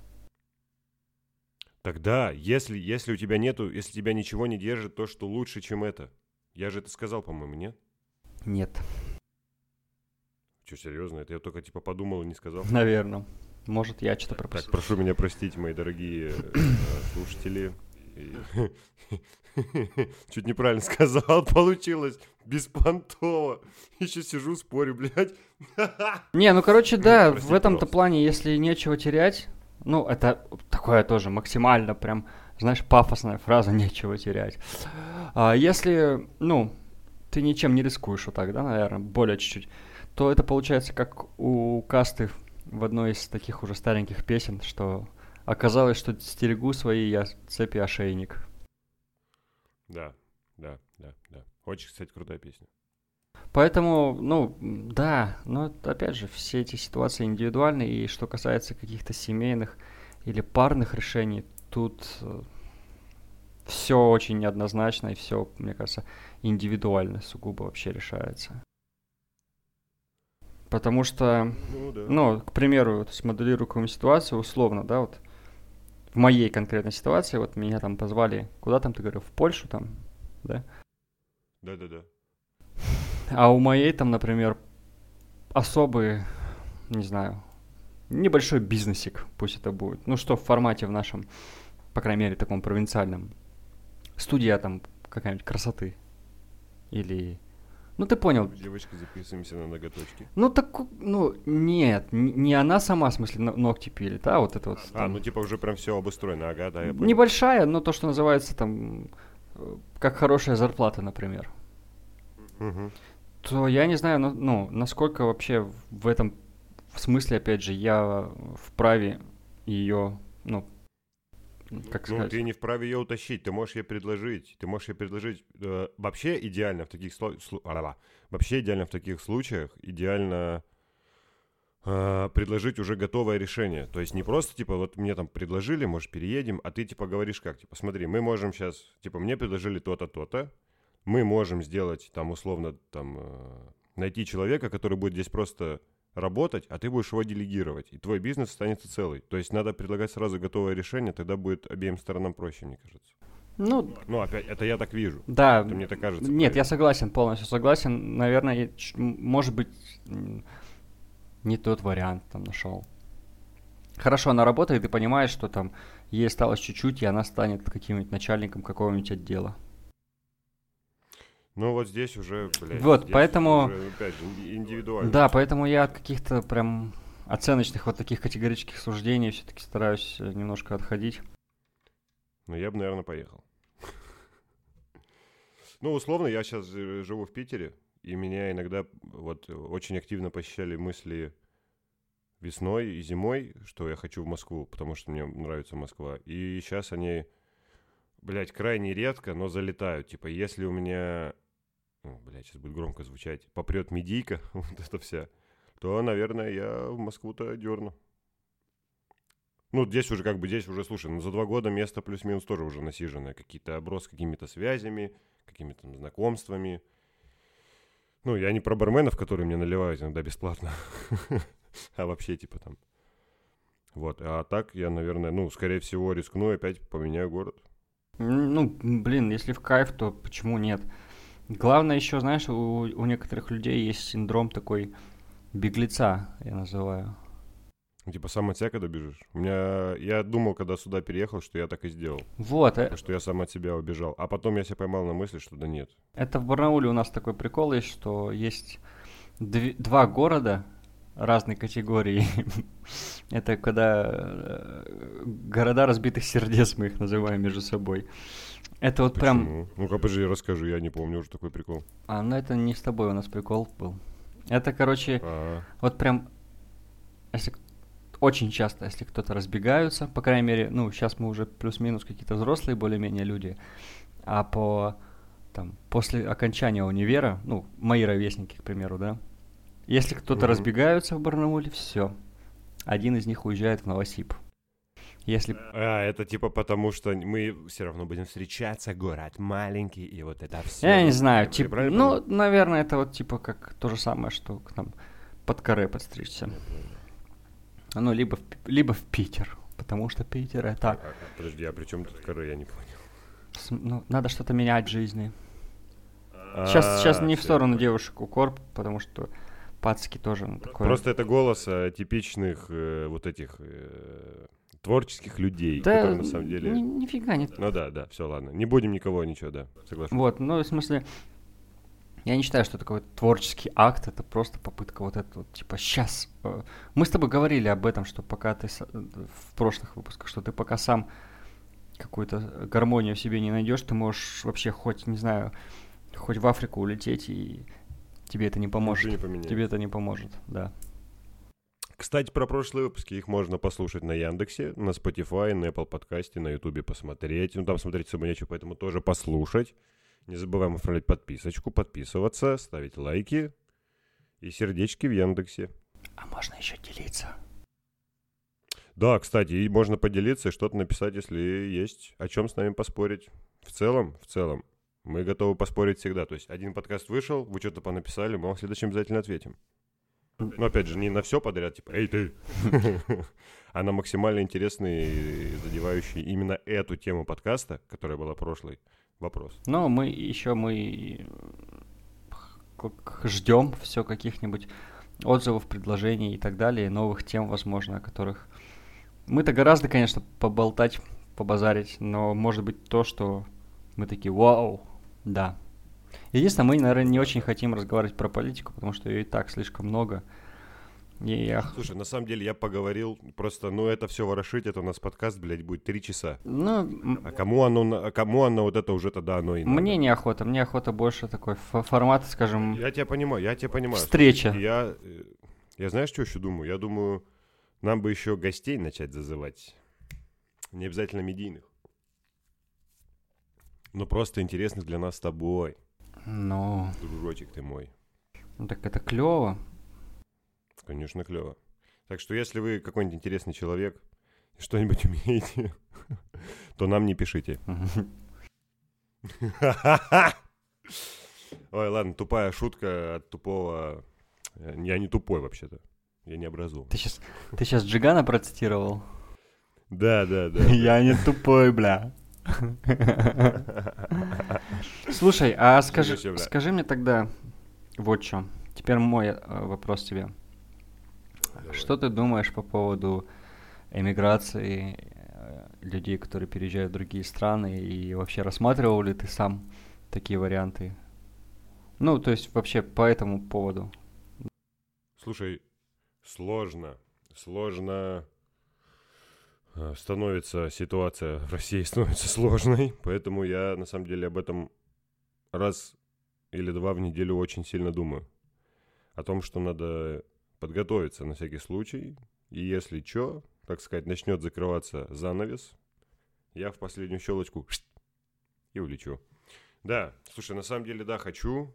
Тогда, если, если у тебя нету, если тебя ничего не держит, то что лучше, чем это? Я же это сказал, по-моему, нет? Нет, Что, серьезно? Это я только, типа, подумал и не сказал. наверное. Может, я что-то Так, пропустил. прошу меня простить, мои дорогие э, слушатели. Чуть неправильно сказал, получилось беспонтово. Еще сижу, спорю, блядь. Не, ну короче, да, прости, в этом-то пожалуйста. плане, если нечего терять, ну, это такое тоже максимально прям, знаешь, пафосная фраза «нечего терять». А если, ну, ты ничем не рискуешь вот так, да, наверное, более чуть-чуть, то это получается как у Касты в одной из таких уже стареньких песен, что оказалось, что стерегу свои я цепи ошейник. Да, да, да, да. Очень, кстати, крутая песня. Поэтому, ну, да, но опять же, все эти ситуации индивидуальны, и что касается каких-то семейных или парных решений, тут все очень неоднозначно, и все, мне кажется, индивидуально сугубо вообще решается. Потому что, Ну, да. ну, к примеру, вот смоделирую какую-нибудь ситуацию, условно, да, вот в моей конкретной ситуации, вот меня там позвали, куда там, ты говорил, в Польшу там, да? Да-да-да. А у моей там, например, особый, не знаю, небольшой бизнесик, пусть это будет. Ну что в формате в нашем, по крайней мере, таком провинциальном. Студия там какая-нибудь красоты. Или... Ну ты понял. Девочки, записываемся на ноготочки. Ну так, ну нет, не она сама, в смысле, но- ногти пилит, а вот это вот. А, там ну типа уже прям все обустроено, ага, да, я понял. Небольшая, но то, что называется там, э, как хорошая зарплата, например. Мгм. то я не знаю, ну, ну, насколько вообще в этом в смысле, опять же, я вправе ее, ну, как Ну, сказать, ты не вправе ее утащить, ты можешь ей предложить. Ты можешь ей предложить. э, вообще идеально в таких сло- слу-. Вообще идеально в таких случаях идеально э, предложить уже готовое решение. То есть не просто типа вот мне там предложили, может переедем, а ты типа говоришь как, типа смотри, мы можем сейчас, типа мне предложили то-то, то-то, мы можем сделать там условно там э, найти человека, который будет здесь просто работать, а ты будешь его делегировать, и твой бизнес останется целый. То есть надо предлагать сразу готовое решение, тогда будет обеим сторонам проще, мне кажется. ну, Ну, опять, это я так вижу. да, Это мне так кажется. нет, я правильно. согласен, полностью согласен, наверное, я может быть, не тот вариант там нашел. Хорошо, она работает, и понимаешь, что там ей осталось чуть-чуть, и она станет каким-нибудь начальником какого-нибудь отдела. Ну, вот здесь уже, блядь. Вот, поэтому- уже, опять же, индивидуально. Да, поэтому я от каких-то прям оценочных вот таких категорических суждений все-таки стараюсь э, немножко отходить. Ну, я бы, наверное, поехал. Ну, условно, я сейчас живу в Питере, и меня иногда вот очень активно посещали мысли весной и зимой, что я хочу в Москву, потому что мне нравится Москва. И сейчас они, блядь, крайне редко, но залетают. Типа, если у меня, ну, блядь, сейчас будет громко звучать, попрет медийка, вот это вся, то, наверное, я в Москву-то дерну. Ну, здесь уже как бы, здесь уже, слушай, ну за два года место плюс-минус тоже уже насиженное. Какие-то оброс какими-то связями, какими-то там знакомствами. Ну, я не про барменов, которые мне наливают иногда бесплатно, а вообще типа там. Вот, а так я, наверное, ну, скорее всего, рискну и опять поменяю город. Ну, блин, если в кайф, то почему нет? Главное еще, знаешь, у, у некоторых людей есть синдром такой беглеца, я называю. Типа сам от себя когда бежишь. У меня... Я думал, когда сюда переехал, что я так и сделал. Вот, э, Что я сам от себя убежал. А потом я себя поймал на мысли, что да нет. это в Барнауле у нас такой прикол есть, что есть дви- два города разной категории. Это когда э, города разбитых сердец, мы их называем между собой. Это вот прям... Ну-ка, подожди, расскажи, я не помню уже такой прикол. А, ну это не с тобой у нас прикол был. Это, короче, А, Вот прям, если очень часто, если кто-то разбегаются, по крайней мере, ну, сейчас мы уже плюс-минус какие-то взрослые более-менее люди, а по, там, после окончания универа, ну, мои ровесники, к примеру, да, если кто-то Мгм. разбегаются в Барнауле, все, один из них уезжает в Новосиб. Если А, это типа потому, что мы все равно будем встречаться, город маленький, и вот это все. Я не знаю, типа, ну, наверное, это вот типа как то же самое, что к нам под коре подстричься. Ну, либо в, либо в Питер, потому что Питер это... Подожди, а при чем тут коры, я не понял. Ну, надо что-то менять в жизни. Сейчас, сейчас А, не в сторону понял. девушек укор, потому что пацки тоже ну, такое. Просто это голос э, типичных э, вот этих э, творческих людей, да, которые на самом деле... ни- нифига нет. Ну да, да, все, ладно. Не будем никого ничего, да, соглашусь. Вот, ну, в смысле, я не считаю, что это какой-то творческий акт, это просто попытка вот это вот, типа, сейчас. Мы с тобой говорили об этом, что пока ты в прошлых выпусках, что ты пока сам какую-то гармонию в себе не найдешь, ты можешь вообще хоть, не знаю, хоть в Африку улететь, и тебе это не поможет. Ничего не поменяется. Тебе это не поможет, да. Кстати, про прошлые выпуски их можно послушать на Яндексе, на Spotify, на Apple подкасте, на Ютубе посмотреть. Ну, там смотреть особо нечего, поэтому тоже послушать. Не забываем оформлять подписочку, подписываться, ставить лайки и сердечки в Яндексе. А можно еще делиться. Да, кстати, и можно поделиться и что-то написать, если есть о чем с нами поспорить. В целом, в целом, мы готовы поспорить всегда. То есть один подкаст вышел, вы что-то понаписали, мы вам в следующем обязательно ответим. Но опять же, не на все подряд, типа, эй ты, а на максимально интересный, задевающий именно эту тему подкаста, которая была прошлой, вопрос. Но мы еще мы ждем все каких-нибудь отзывов, предложений и так далее, новых тем, возможно, о которых мы-то гораздо, конечно, поболтать, побазарить, но может быть то, что мы такие, вау, да. Единственное, мы, наверное, не очень хотим разговаривать про политику, потому что ее и так слишком много. И я... Слушай, на самом деле я поговорил, просто, ну это все ворошить, это у нас подкаст, блядь, будет три часа. Ну, А кому оно, а кому оно вот это уже тогда оно и надо? мне неохота, мне охота больше такой фо- формат, скажем, Я тебя понимаю, я тебя понимаю. встреча. Слушай, Я, э, я знаешь, что еще думаю? Я думаю, нам бы еще гостей начать зазывать. Не обязательно медийных. Но просто интересных для нас с тобой, Ну, дружочек ты мой. ну так это клево. Конечно, клево. Так что если вы какой-нибудь интересный человек, и что-нибудь умеете, то нам не пишите. Ой, ладно, тупая шутка от тупого... Я не тупой вообще-то. Я не образован. Ты сейчас, ты сейчас Джигана процитировал? Да, да, да. Я не тупой, бля. Слушай, а скажи, скажи мне тогда вот что. Теперь мой э, вопрос тебе. Что ты думаешь по поводу эмиграции э, людей, которые переезжают в другие страны, и вообще рассматривал ли ты сам такие варианты? Ну, то есть вообще по этому поводу. Слушай, сложно, сложно становится ситуация в России становится сложной, поэтому я на самом деле об этом раз или два в неделю очень сильно думаю. О том, что надо подготовиться на всякий случай, и если что, так сказать, начнет закрываться занавес, я в последнюю щелочку и улечу. Да, слушай, на самом деле, да, хочу.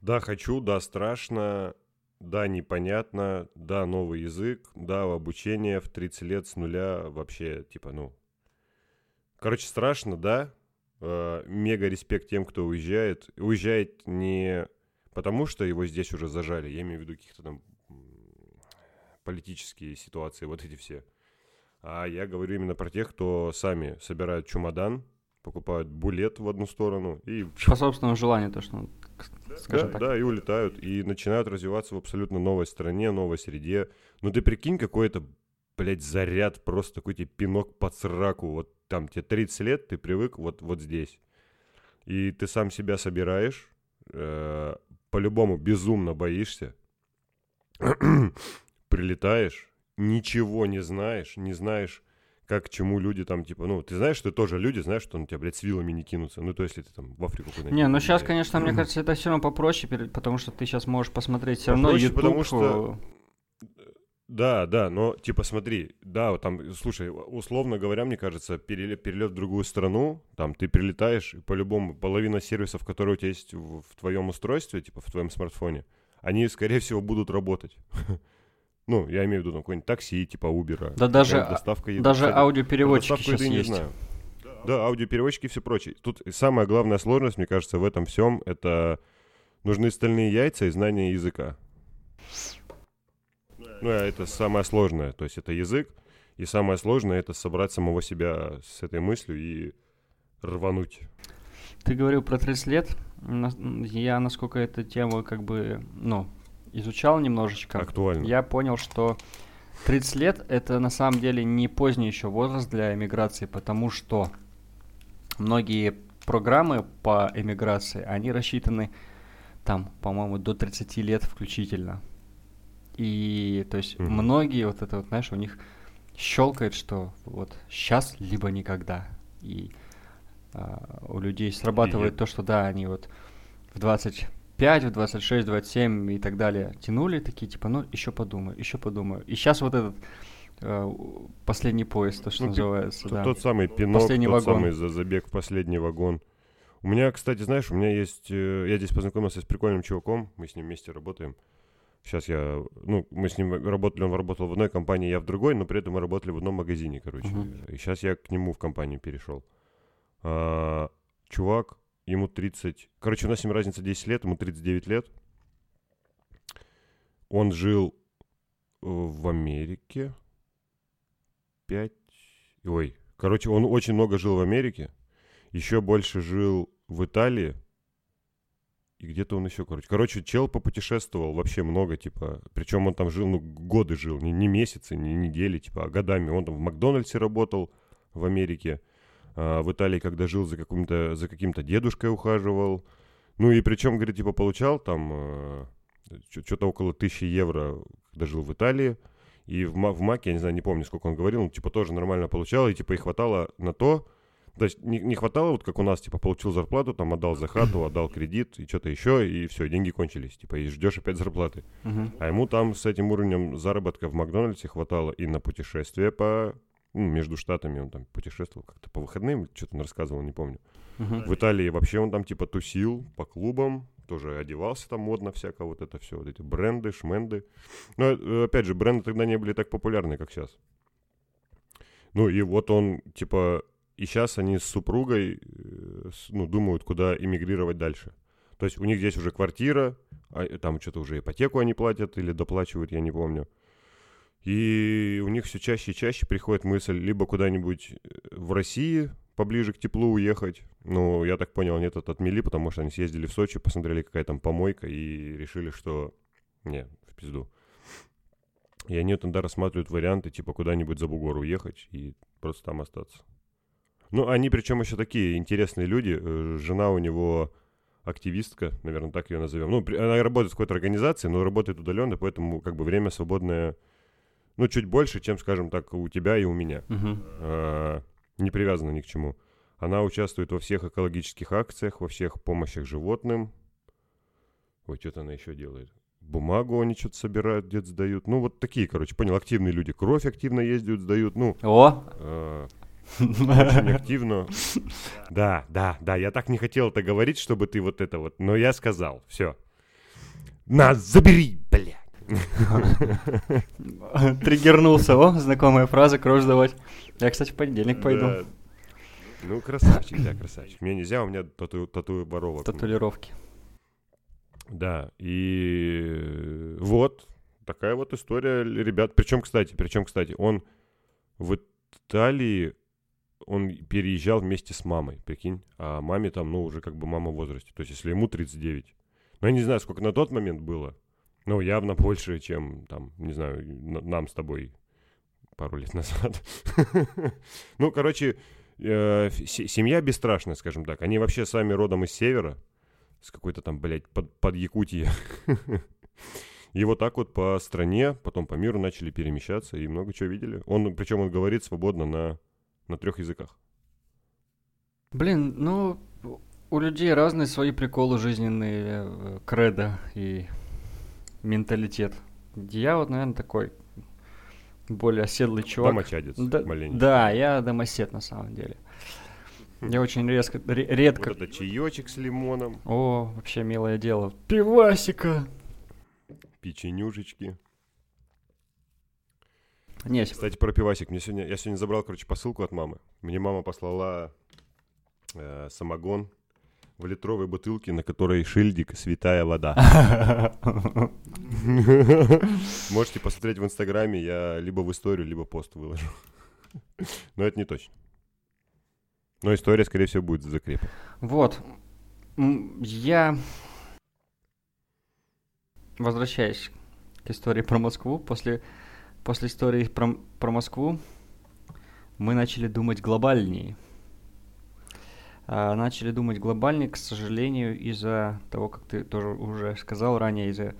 Да, хочу, да, страшно, да, непонятно, да, новый язык, да, обучение в 30 лет с нуля вообще, типа, ну... Короче, страшно, да, Э, мега респект тем, кто уезжает. Уезжает не потому, что его здесь уже зажали, я имею в виду каких-то там политические ситуации, вот эти все, А я говорю именно про тех, кто сами собирают чемодан, покупают булет в одну сторону и По собственному желанию, то, что, скажем да, так. да, и улетают, и начинают развиваться в абсолютно новой стране, новой среде. Ну ты прикинь, какой это, блядь, заряд, просто такой тебе пинок под сраку. Вот там тебе 30 лет, ты привык вот, вот здесь. И ты сам себя собираешь, э, по-любому безумно боишься, прилетаешь, ничего не знаешь, не знаешь, как к чему люди там, типа, ну, ты знаешь, что ты тоже люди, знаешь, что на тебя, блядь, с вилами не кинутся. Ну, то если ты там в Африку куда-нибудь. Не, ну сейчас, поедешь. конечно, мне кажется, это все равно попроще, потому что ты сейчас можешь посмотреть все равно YouTube. потому что- э, Да, да, но типа смотри, да, вот там, слушай, условно говоря, мне кажется, перелет, перелет в другую страну, там ты прилетаешь, и по-любому половина сервисов, которые у тебя есть в, в твоем устройстве, типа в твоем смартфоне, они, скорее всего, будут работать. Ну, я имею в виду там какое-нибудь такси, типа Uber. Да даже- доставка еды. Даже Кстати, аудиопереводчики сейчас еды не есть. знаю. Да, аудиопереводчики и все прочее. Тут самая главная сложность, мне кажется, в этом всем, это нужны стальные яйца и знание языка. Ну, а это самое сложное. То есть это язык, и самое сложное это собрать самого себя с этой мыслью и рвануть. Ты говорил про 30 лет. Я, насколько эту тему как бы, ну, изучал немножечко, Актуально. я понял, что 30 лет это на самом деле не поздний еще возраст для эмиграции, потому что многие программы по эмиграции, они рассчитаны там, по-моему, до 30 лет включительно. И, то есть, Мгм. многие вот это вот, знаешь, у них щелкает, что вот сейчас либо никогда. И а, у людей срабатывает я- то, что да, они вот в 25, в 26, 27 и так далее тянули, такие типа, ну, еще подумаю, еще подумаю. И сейчас вот этот э, последний поезд, то, что Ну, называется, да. Тот самый пинок, Последний тот вагон. самый за- забег в последний вагон. У меня, кстати, знаешь, у меня есть... э, Я здесь познакомился с прикольным чуваком, мы с ним вместе работаем. Сейчас я... Ну, мы с ним работали, он работал в одной компании, я в другой, но при этом мы работали в одном магазине, короче. Мгм. И сейчас я к нему в компанию перешел. А, чувак, ему 30... Короче, у нас с ним разница 10 лет, ему 39 лет. Он жил э, в Америке 5... Ой, короче, он очень много жил в Америке, еще больше жил в Италии, и где-то он еще, короче. Короче, чел попутешествовал вообще много, типа, причем он там жил, ну, годы жил, не, не месяцы, не недели, типа, а годами. Он там в Макдональдсе работал в Америке, в Италии, когда жил за каким-то, за каким-то дедушкой ухаживал. Ну и причем, говорит, типа, получал там что-то около тысячи евро, когда жил в Италии. И в, в Маке, я не знаю, не помню, сколько он говорил, но, типа, тоже нормально получал, и, типа, и хватало на то, то есть не, не хватало, вот как у нас, типа, получил зарплату, там, отдал за хату, отдал кредит и что-то еще, и все, деньги кончились, типа, и ждешь опять зарплаты. Мгм. А ему там с этим уровнем заработка в Макдональдсе хватало и на путешествия по, ну, между штатами, он там путешествовал как-то по выходным, что-то он рассказывал, не помню. Мгм. В Италии вообще он там, типа, тусил по клубам, тоже одевался там модно всяко, вот это все, вот эти бренды, шменды. Но, э, опять же, бренды тогда не были так популярны, как сейчас. Ну, и вот он, типа, и сейчас они с супругой, э, ну, думают, куда эмигрировать дальше. То есть у них здесь уже квартира, а, там что-то уже ипотеку они платят или доплачивают, я не помню. И у них все чаще и чаще приходит мысль либо куда-нибудь э, в России поближе к теплу уехать. Ну, я так понял, они этот отмели, потому что они съездили в Сочи, посмотрели, какая там помойка, и решили, что не, в пизду. И они тогда рассматривают варианты, типа, куда-нибудь за бугор уехать и просто там остаться. Ну, они причем еще такие интересные люди. Э, Жена у него активистка, наверное, так ее назовем. Ну, она работает в какой-то организации, но работает удаленно, поэтому как бы время свободное, ну, чуть больше, чем, скажем так, у тебя и у меня. А, не привязана ни к чему. Она участвует во всех экологических акциях, во всех помощях животным. Ой, что-то она еще делает. Бумагу они что-то собирают, где-то сдают. Ну, вот такие, короче, понял, активные люди. Кровь активно ездят, сдают. Ну, О! э, очень активно. Да, да, да, я так не хотел это говорить, чтобы ты вот это вот, но я сказал, все. На, забери. Триггернулся, о, знакомая фраза, кровь сдавать. Я, кстати, в понедельник пойду. Ну, красавчик, да, красавчик. Мне нельзя, у меня тату, татуировок. Татуировки. Да, и вот такая вот история, ребят. Причем, кстати, причем, кстати, он в, Италии он переезжал вместе с мамой, прикинь. А маме там, ну, уже как бы мама в возрасте. То есть, если ему 39. Ну, я не знаю, сколько на тот момент было. Ну, явно больше, чем, там, не знаю, нам с тобой пару лет назад. Ну, короче, э, се- семья бесстрашная, скажем так. Они вообще сами родом из севера. С какой-то там, блядь, под, под Якутии. И вот так вот по стране, потом по миру начали перемещаться и много чего видели. Он, причем он говорит свободно на, на трех языках. Блин, ну, у людей разные свои приколы жизненные, э, кредо и менталитет. Я вот, наверное, такой более оседлый чувак. Домочадец Да, маленький. да, я домосед на самом деле. Я очень резко, ре- редко... Вот это чаечек с лимоном, О, вообще милое дело. Пивасика. печенюшечки. Не, с- Кстати, про пивасик. Мне сегодня, я сегодня забрал, короче, посылку от мамы. Мне мама послала э, самогон в литровой бутылке, на которой шильдик «Святая вода». Можете посмотреть в Инстаграме, я либо в историю, либо пост выложу. Но это не точно. Но история, скорее всего, будет за закрепом. Вот. Я... Возвращаясь к истории про Москву, после, после истории про, про Москву мы начали думать глобальнее. А, начали думать глобальнее, к сожалению, из-за того, как ты тоже уже сказал ранее, из-за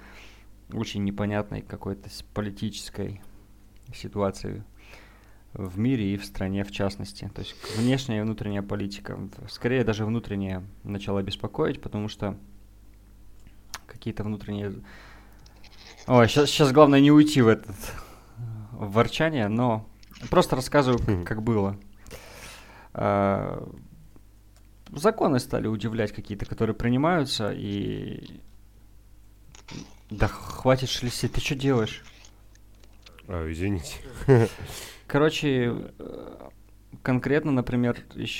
очень непонятной какой-то политической ситуации в мире и в стране в частности. То есть внешняя и внутренняя политика. Скорее даже внутренняя начала беспокоить, потому что какие-то внутренние... Ой, сейчас, сейчас главное не уйти в этот в ворчание, но просто рассказываю, как было. Законы стали удивлять какие-то, которые принимаются, и... Да хватит шелестеть, ты что делаешь? А, извините. Короче, э, конкретно, например,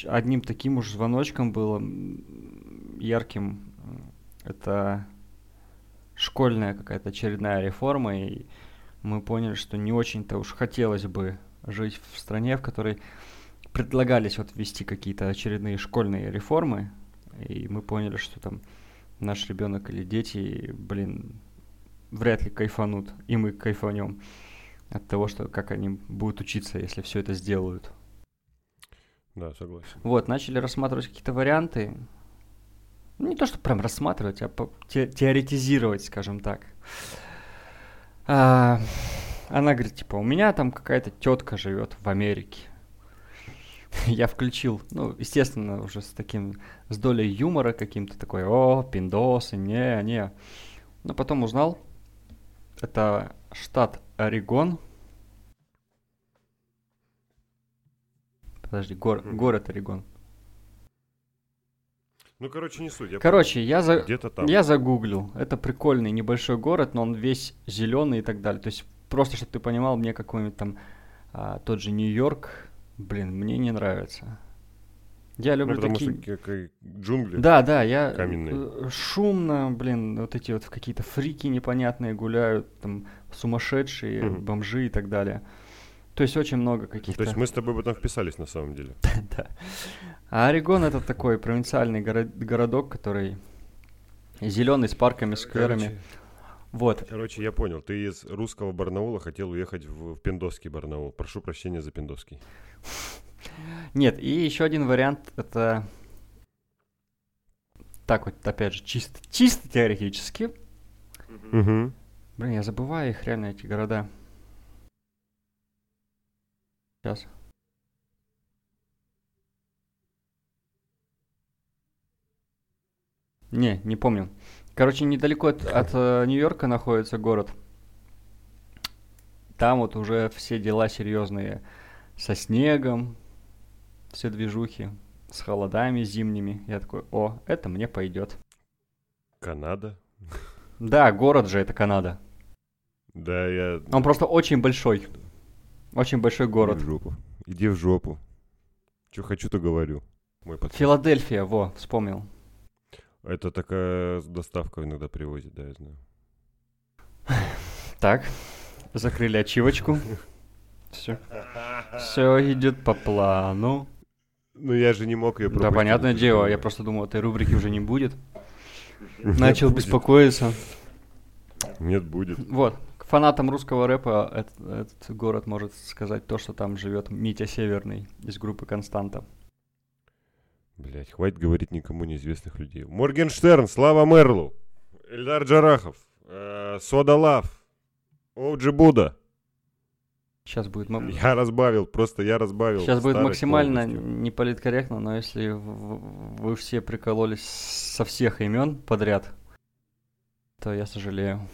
одним таким уж звоночком было ярким. э, Это школьная какая-то очередная реформа, и мы поняли, что не очень-то уж хотелось бы жить в стране, в которой предлагались вот ввести какие-то очередные школьные реформы, и мы поняли, что там наш ребенок или дети, блин, вряд ли кайфанут, и мы кайфанем от того, что как они будут учиться, если все это сделают. Да, согласен. Вот, начали рассматривать какие-то варианты. Ну, Не то, что прям рассматривать, а те- теоретизировать, скажем так. А, она говорит, типа, у меня там какая-то тетка живет в Америке. Я включил, ну, естественно, уже с таким, с долей юмора каким-то такой, о, пиндосы, не, не. Но потом узнал, это штат Орегон. Подожди, гор- город Орегон. Ну, короче, не суть. я Короче, я за... Где-то там. Я загуглил. Это прикольный небольшой город, но он весь зеленый и так далее. То есть, просто чтобы ты понимал, мне какой-нибудь там а, тот же Нью-Йорк, блин, мне не нравится. Я Ну, люблю потому такие... что как и джунгли. Да, да, я каменные. э, шумно, блин, вот эти вот какие-то фрики непонятные гуляют, там сумасшедшие, Мгм. бомжи и так далее. То есть очень много Ну, каких-то. То есть мы с тобой в этом вписались на самом деле. Да. А Орегон это такой провинциальный горо- городок, который зеленый с парками, скверами. Короче, Вот. короче, я понял. Ты из русского Барнаула хотел уехать в, в Пиндосский Барнаул. Прошу прощения за Пиндосский. Нет, и еще один вариант это так вот, опять же, чисто, чисто теоретически. Угу. Блин, я забываю их реально, эти города. Сейчас. Не, не помню. Короче, недалеко от, от, э, Нью-Йорка находится город. Там вот уже все дела серьезные. Со снегом, все движухи, с холодами зимними. Я такой, о, это мне пойдет. Канада. Да, город же это Канада. Да, я... Он просто очень большой. Очень большой город. Иди в жопу. Иди в жопу. Что хочу, то говорю. Мой. Филадельфия, во, вспомнил. Это такая доставка иногда привозит, да, я знаю. Так, закрыли ачивочку. Все. Все идет по плану. Ну я же не мог ее Да, понятное дело, я просто думал, этой рубрики уже не будет. Начал беспокоиться. Нет, будет. Вот, к фанатам русского рэпа этот, этот город может сказать то, что там живет Митя Северный из группы Константа. Блять, хватит говорить никому неизвестных людей. Моргенштерн, Слава Мерлу, Эльдар Джарахов, э, Сода Лав, Оуджи Буда. Сейчас будет, Я разбавил, просто я разбавил. сейчас будет максимально неполиткорректно, но если вы все прикололись со всех имен подряд, то я сожалею.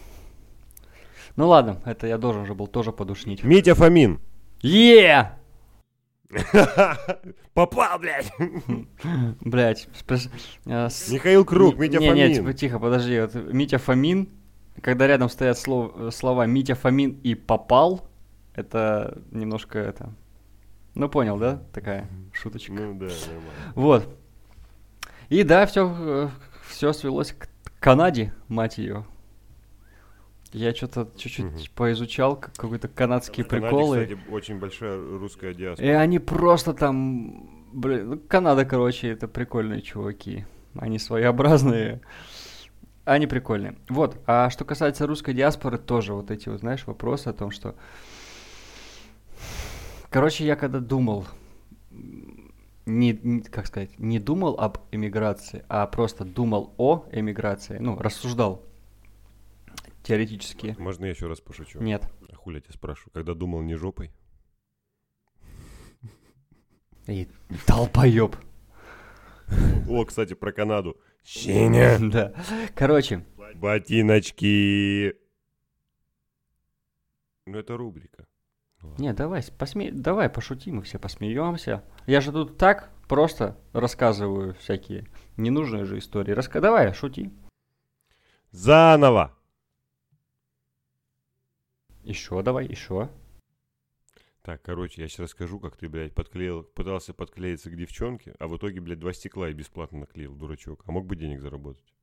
Ну ладно, это я должен же был тоже подушнить. Митя Фомин. Е! Попал, блядь. Блять, с- Михаил Круг, Не- Митя не, не, Фомин. типа, тихо, подожди. Вот Митя Фомин, когда рядом стоят слов- э, слова Митя Фомин и попал, это немножко это. Ну понял, да? Такая шуточка. Ну да, нормально. Вот. И да, все, все свелось к Канаде, мать ее. Я что-то чуть-чуть Мгм. поизучал, как- какие-то канадские В Канаде, приколы. кстати, очень большая русская диаспора. И они просто там... Блин, ну, Канада, короче, это прикольные чуваки. Они своеобразные. Они прикольные. Вот. А что касается русской диаспоры, тоже вот эти вот, знаешь, вопросы о том, что... Короче, я когда думал, не, не- как сказать, не думал об эмиграции, а просто думал о эмиграции, ну, рассуждал теоретически. Можно я еще раз пошучу? Нет. А хули я тебя спрашиваю? Когда думал не жопой? И долбоеб. О, кстати, про Канаду. Сеня. Да. Короче, Ботиночки. Ну, это рубрика. Не, давай, посме... давай пошутим, и все посмеемся. Я же тут так просто рассказываю всякие ненужные же истории. Раска... Давай, шути. Заново. Еще давай, еще. Так, короче, я сейчас расскажу, как ты, блядь, подклеил, пытался подклеиться к девчонке, а в итоге, блядь, два стекла и бесплатно наклеил, дурачок. А мог бы денег заработать?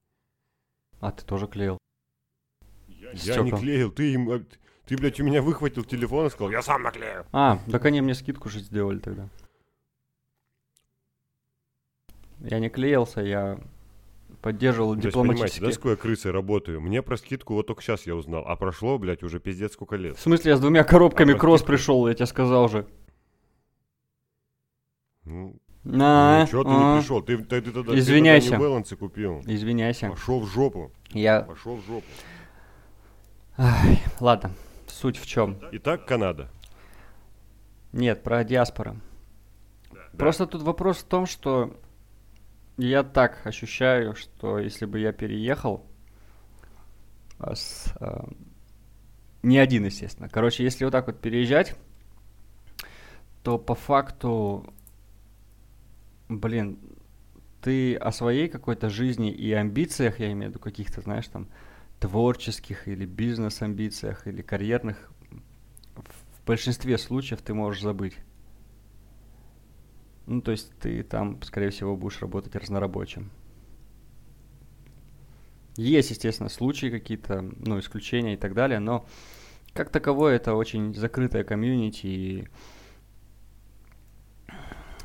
А ты тоже клеил. Я не Стёкла. клеил, ты им... а, Ты, блядь, у меня выхватил телефон и сказал, я сам наклею. А, так они мне скидку же сделали тогда. Я не клеился, я поддерживал Ну, То есть, да, дипломатически. с какой я крысой работаю? Мне про скидку вот только сейчас я узнал, а прошло, блядь, уже пиздец сколько лет. В смысле, я с двумя коробками А, кросс скидку? пришел, я тебе сказал же. Ну, А, что ты а. не пришел? Ты, ты, ты тогда, Извиняйся. Ты тогда балансы купил. Извиняйся. Пошел в жопу. Я... Пошел в жопу. Ай, ладно, суть в чем? Итак, Канада. Нет, про диаспора. Просто тут вопрос в том, что я так ощущаю, что если бы я переехал, а с, а, не один, естественно. Короче, если вот так вот переезжать, то по факту, блин, ты о своей какой-то жизни и амбициях, я имею в виду каких-то, знаешь, там, творческих или бизнес-амбициях, или карьерных, в большинстве случаев ты можешь забыть. Ну, то есть ты там, скорее всего, будешь работать разнорабочим. Есть, естественно, случаи какие-то, ну, исключения и так далее, но как таковое это очень закрытая комьюнити, и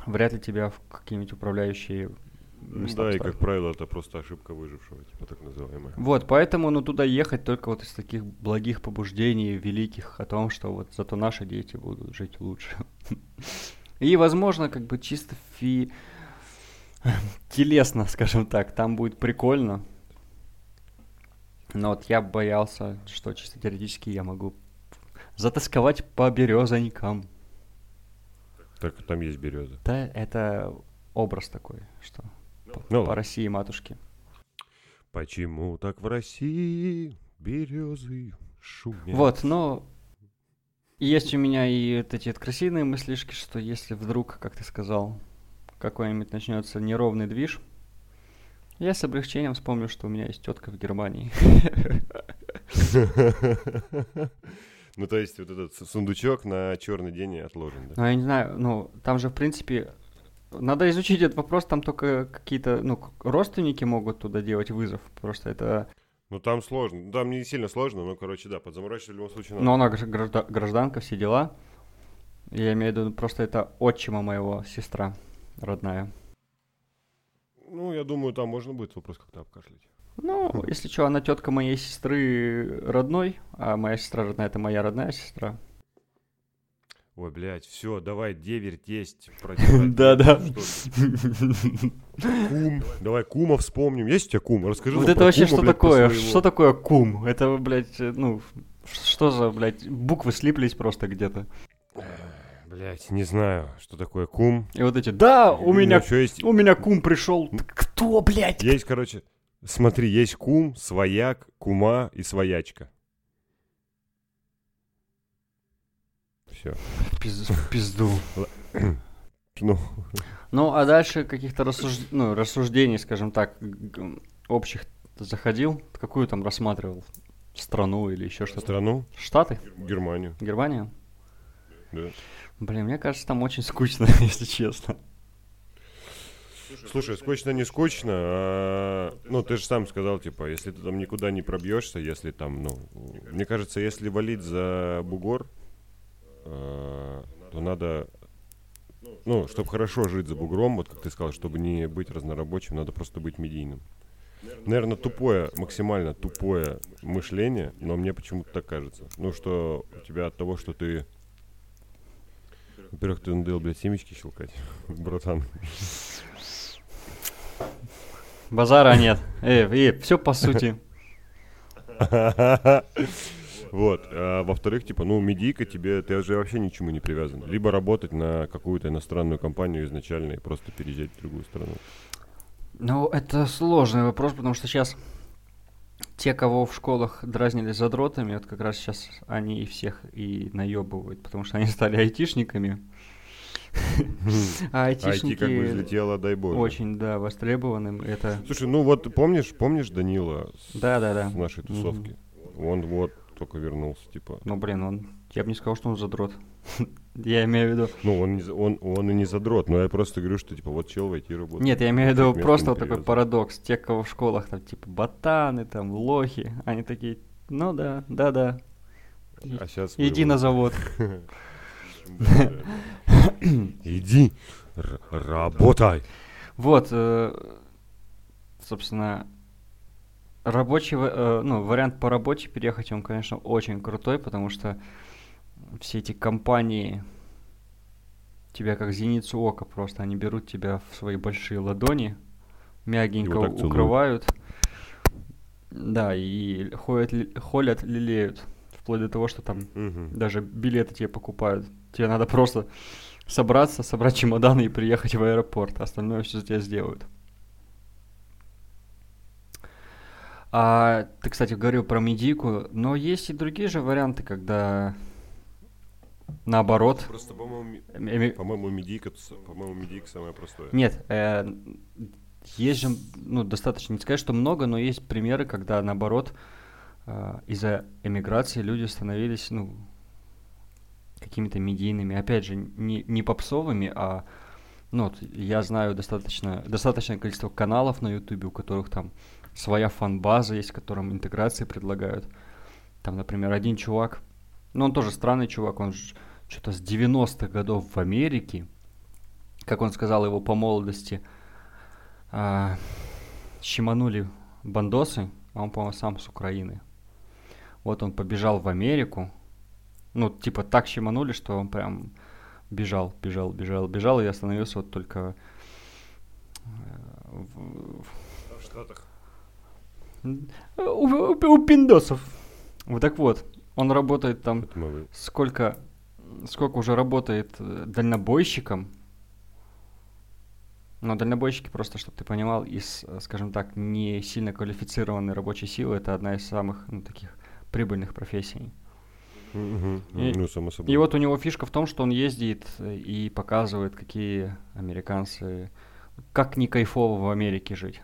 вряд ли тебя в какие-нибудь управляющие места Да, и, как правило, это просто ошибка выжившего, типа так называемая. Вот, поэтому, ну, туда ехать только вот из таких благих побуждений великих о том, что вот зато наши дети будут жить лучше. И, возможно, как бы чисто фи... телесно, скажем так, там будет прикольно. Но вот я боялся, что чисто теоретически я могу затасковать по березонькам. Так, там есть береза. Да, это образ такой, что по, Ну по. России матушки. Почему так в России березы шумят? Вот, но есть у меня и вот эти красивые мыслишки, что если вдруг, как ты сказал, какой-нибудь начнется неровный движ, я с облегчением вспомню, что у меня есть тетка в Германии. Ну, то есть, вот этот сундучок на черный день отложен, да? Ну, я не знаю, ну, там же, в принципе, надо изучить этот вопрос, там только какие-то, ну, родственники могут туда делать вызов, просто это... Ну, там сложно. Ну, Там не сильно сложно, но, короче, да, подзаморочиться в любом случае надо. Но она гражда- гражданка, все дела. Я имею в виду, просто это отчима моего сестра родная. Ну, я думаю, там можно будет вопрос как-то обкашлять. Ну, если что, она тетка моей сестры родной, а моя сестра родная это моя родная сестра. Ой, блядь, все, давай, деверь, тесть. Да-да. Кум. Давай кума вспомним. Есть у тебя кум? Расскажи Вот это вообще что такое? Что такое кум? Это, блядь, э, ну, что за, блядь, буквы слиплись просто где-то. Блядь, не знаю, что такое кум. И вот эти, да, у меня, что есть? у меня кум пришел. Кто, блядь? Есть, короче, смотри, есть кум, свояк, кума и своячка. Все. В пизду. Ну, Ну, а дальше каких-то рассуж- ну, рассуждений, скажем так, общих заходил? Какую там рассматривал? Страну или еще что-то? страну, Штаты? Германию, Германия? да. Блин, мне кажется, там очень скучно, если честно. Слушай, скучно не скучно, а, ну ты же сам сказал, типа, если ты там никуда не пробьешься, если там, ну, мне кажется, если валить за бугор, то надо, ну, чтобы хорошо жить за бугром, вот как ты сказал, чтобы не быть разнорабочим, надо просто быть медийным. Наверное, тупое, максимально тупое мышление, но мне почему-то так кажется. Ну, что у тебя от того, что ты... Во-первых, ты надоел, блядь, семечки щелкать, братан. Базара нет. Эй, эй, все по сути. Вот. А во-вторых, типа, ну, медийка тебе, ты уже вообще ничему не привязан. Либо работать на какую-то иностранную компанию изначально и просто переезжать в другую страну. Ну, это сложный вопрос, потому что сейчас те, кого в школах дразнили задротами, вот как раз сейчас они и всех и наебывают, потому что они стали айтишниками. А IT как бы айтишники взлетело, дай боже. очень, да, востребованным. Это, Слушай, ну вот помнишь, помнишь Данила с, Да-да-да. с нашей тусовки? Он вот только вернулся, типа. ну, блин, он, я бы не сказал, что он задрот. Я имею в виду, Ну, он, не он, он и не задрот, но я просто говорю, что, типа, вот чел в IT работает. Нет, я имею в виду просто вот такой парадокс. Те, кого в школах там типа ботаны, там лохи, они такие, ну да, да, да, А сейчас иди на завод. Иди, работай. Вот, э, собственно, рабочий, э, ну, вариант по работе переехать, он, конечно, очень крутой, потому что все эти компании тебя как зеницу ока просто, они берут тебя в свои большие ладони, мягенько вот укрывают, да, и ходят, ли- холят, лелеют, вплоть до того, что там Мгм. даже билеты тебе покупают. Тебе надо просто собраться, собрать чемоданы и приехать в аэропорт. Остальное все за тебя сделают. А ты, кстати, говорил про медийку, но есть и другие же варианты, когда наоборот. Просто, по-моему, эми- эми- по-моему, медийка, по-моему, медийка самое простое. Нет, э, есть же, ну, достаточно, не сказать, что много, но есть примеры, когда наоборот э, из-за эмиграции люди становились, ну, какими-то медийными, опять же, не, не попсовыми, а, ну, вот я знаю достаточно, достаточное количество каналов на ютубе, у которых там своя фан-база есть, которым интеграции предлагают. Там, например, один чувак, ну, он тоже странный чувак, он что-то с 90-х годов в Америке, как он сказал, его по молодости а, щеманули бандосы, а он, по-моему, сам с Украины. Вот он побежал в Америку, ну, типа так щеманули, что он прям бежал, бежал, бежал, бежал и остановился вот только э, в- В Штатах. У, у- у пиндосов. Вот так вот, он работает там сколько, сколько уже работает э, дальнобойщиком. Но дальнобойщики, просто чтобы ты понимал, из, э, скажем так, не сильно квалифицированной рабочей силы, это одна из самых ну, таких прибыльных профессий. Мгм. И- Ну, само собой. И вот у него фишка в том, что он ездит э, и показывает, какие американцы, как не кайфово в Америке жить.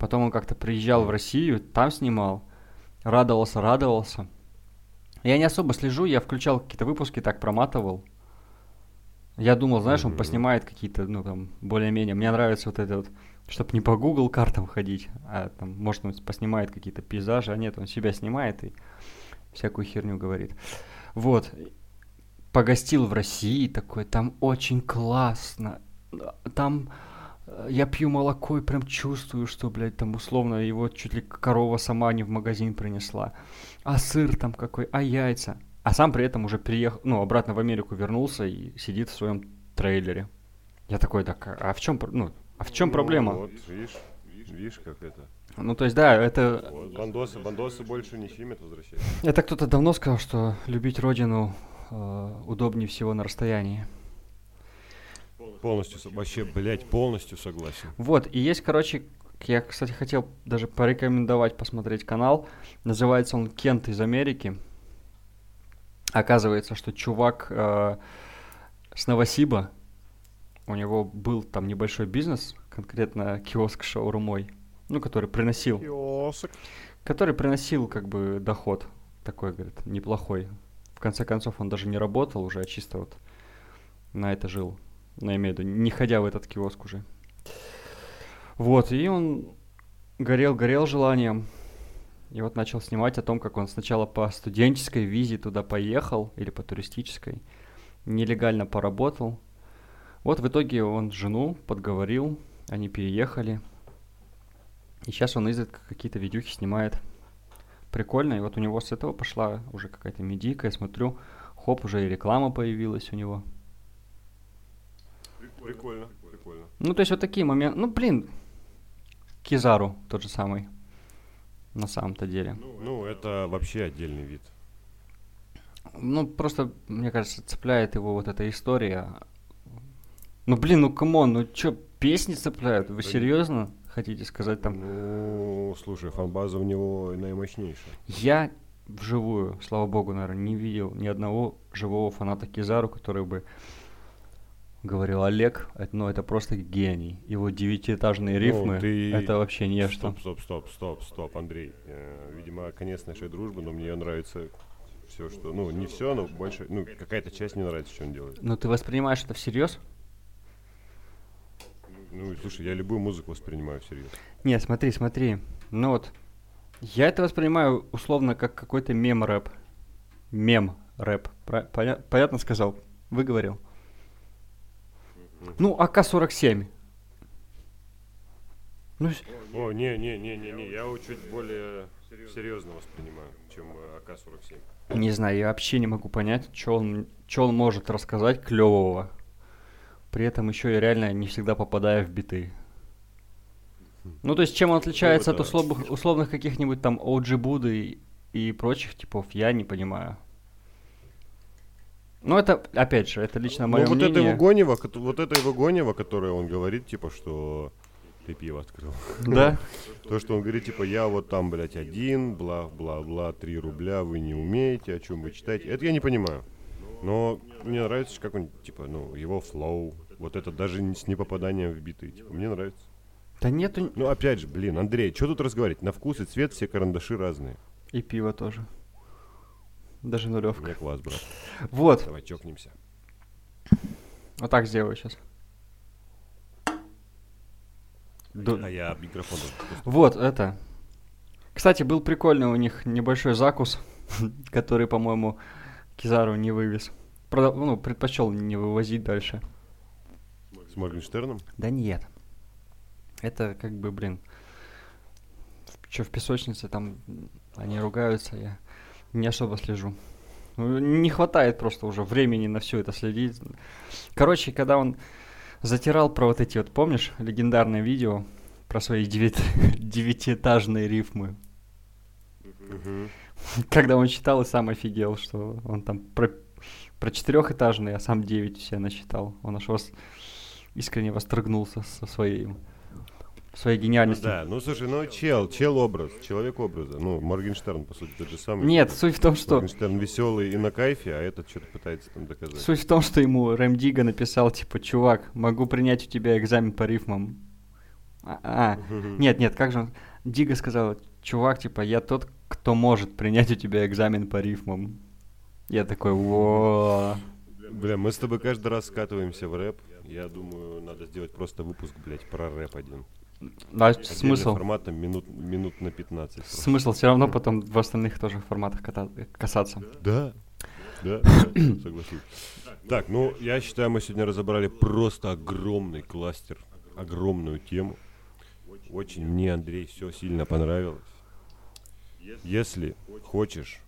Потом он как-то приезжал в Россию, там снимал, радовался, радовался. Я не особо слежу, я включал какие-то выпуски, так проматывал. Я думал, знаешь, он поснимает какие-то, ну, там, более-менее. Мне нравится вот это вот, чтобы не по Google картам ходить, а там, может, он поснимает какие-то пейзажи, а нет, он себя снимает и всякую херню говорит. Вот. погостил в России такой, там очень классно. Там я пью молоко и прям чувствую, что, блядь, там условно его чуть ли корова сама не в магазин принесла. А сыр там какой, а яйца. А сам при этом уже переехал, ну, обратно в Америку вернулся и сидит в своем трейлере. Я такой, так, а в чем, ну, а в чем Ну, проблема? Вот, видишь, видишь, как это. Ну, то есть, да, это, Вот, бандосы, бандосы больше не фильмят, возвращаются. это кто-то давно сказал, что любить родину э, удобнее всего на расстоянии. Полностью, вообще, блядь, полностью согласен. Вот, и есть, короче, я, кстати, хотел даже порекомендовать посмотреть канал. Называется он Кент из Америки. Оказывается, что чувак э, с Новосиба, у него был там небольшой бизнес, конкретно киоск шаурмой, ну, который приносил, Киосок. который приносил как бы доход такой, говорит, неплохой. В конце концов, он даже не работал уже, а чисто вот на это жил. Я имею в виду, не ходя в этот киоск уже. Вот, и он горел-горел желанием. И вот начал снимать о том, как он сначала по студенческой визе туда поехал, или по туристической, нелегально поработал. Вот в итоге он жену подговорил, они переехали. И сейчас он изредка какие-то видюхи снимает. Прикольно, и вот у него с этого пошла уже какая-то медийка, я смотрю, хоп, уже и реклама появилась у него. Прикольно, прикольно. Ну, то есть вот такие моменты. Ну, блин, Кизару тот же самый. На самом-то деле. Ну, это вообще отдельный вид. Ну, просто, мне кажется, цепляет его вот эта история. Ну, блин, ну, come on, ну чё, песни цепляют? Вы серьезно хотите сказать там? Ну, слушай, фанбаза у него наимощнейшая. Я вживую, слава богу, наверное, не видел ни одного живого фаната Кизару, который бы говорил, Олег, это, ну, это просто гений. Его девятиэтажные Ну, рифмы, ты- это вообще нечто. Стоп, стоп, стоп, стоп, стоп, Андрей. Э, Видимо, конец нашей дружбы, но мне нравится все, что... Ну, не все, но больше... Ну, какая-то часть не нравится, что он делает. Ну, ты воспринимаешь это всерьез? Ну, слушай, я любую музыку воспринимаю всерьез. Нет, смотри, смотри. Ну вот, я это воспринимаю условно как какой-то мем-рэп. Мем-рэп. Понятно сказал? Выговорил. Ну, АК-47. Ну, О, не, не, не, не, не, я его чуть более серьезно воспринимаю, чем э, АК-47. не знаю, я вообще не могу понять, что он, чё он может рассказать клевого. При этом еще и реально не всегда попадая в биты. Ну, то есть, чем он отличается от это- условных, условных каких-нибудь там OG Буды и, и прочих типов, я не понимаю. Ну, это, опять же, это лично Ну, мое вот это мнение. его гонево, вот это его гонево, которое он говорит, типа, что ты пиво открыл. Да? То, что он говорит, типа, я вот там, блядь, один, бла-бла-бла, 3 рубля, вы не умеете, о чем вы читаете. Это я не понимаю. Но мне нравится, как он, типа, ну, его флоу, вот это даже не с непопаданием в биты, типа, мне нравится. Да нету... Ну, опять же, блин, Андрей, что тут разговаривать? На вкус и цвет все карандаши разные. И пиво тоже. Даже нулевка. меня класс, брат. Вот, Давай чокнемся. вот так сделаю сейчас. А я микрофон Вот, это. Кстати, был прикольный у них небольшой закус, который, по-моему, Кизару не вывез. Прода- ну, предпочел не вывозить дальше. С Моргенштерном? Да нет. Это как бы, блин, что в песочнице там они ругаются, я не особо слежу. Ну, Не хватает просто уже времени на все это следить. Короче, когда он затирал про вот эти вот, помнишь, легендарное видео про свои девят- девятиэтажные рифмы. Когда он читал и сам офигел, что он там про, про четырехэтажный, а сам девять все насчитал. Он аж вос- искренне восторгнулся со своей, своей Ну, гениальностью. да, ну слушай, ну чел, чел образ, человек образа. Ну, Моргенштерн, по сути, тот же самый. Нет, суть в том, что Моргенштерн веселый и на кайфе, а этот что-то пытается там доказать. Суть в том, что ему Рэм Дига написал, типа, чувак, могу принять у тебя экзамен по рифмам. А, а, нет, нет, как же он? Дига сказал, чувак, типа, я тот, кто может принять у тебя экзамен по рифмам. Я такой, во Бля, мы с тобой каждый раз скатываемся в рэп. Я думаю, надо сделать просто выпуск, блядь, про рэп один. А Отдельным смысл? форматом минут, минут на 15. просто. Смысл все равно потом в остальных тоже форматах касаться. Да. Да, да, согласен. Так, ну, я считаю, мы сегодня разобрали просто огромный кластер, огромную тему. Очень мне, Андрей, все сильно понравилось. Если хочешь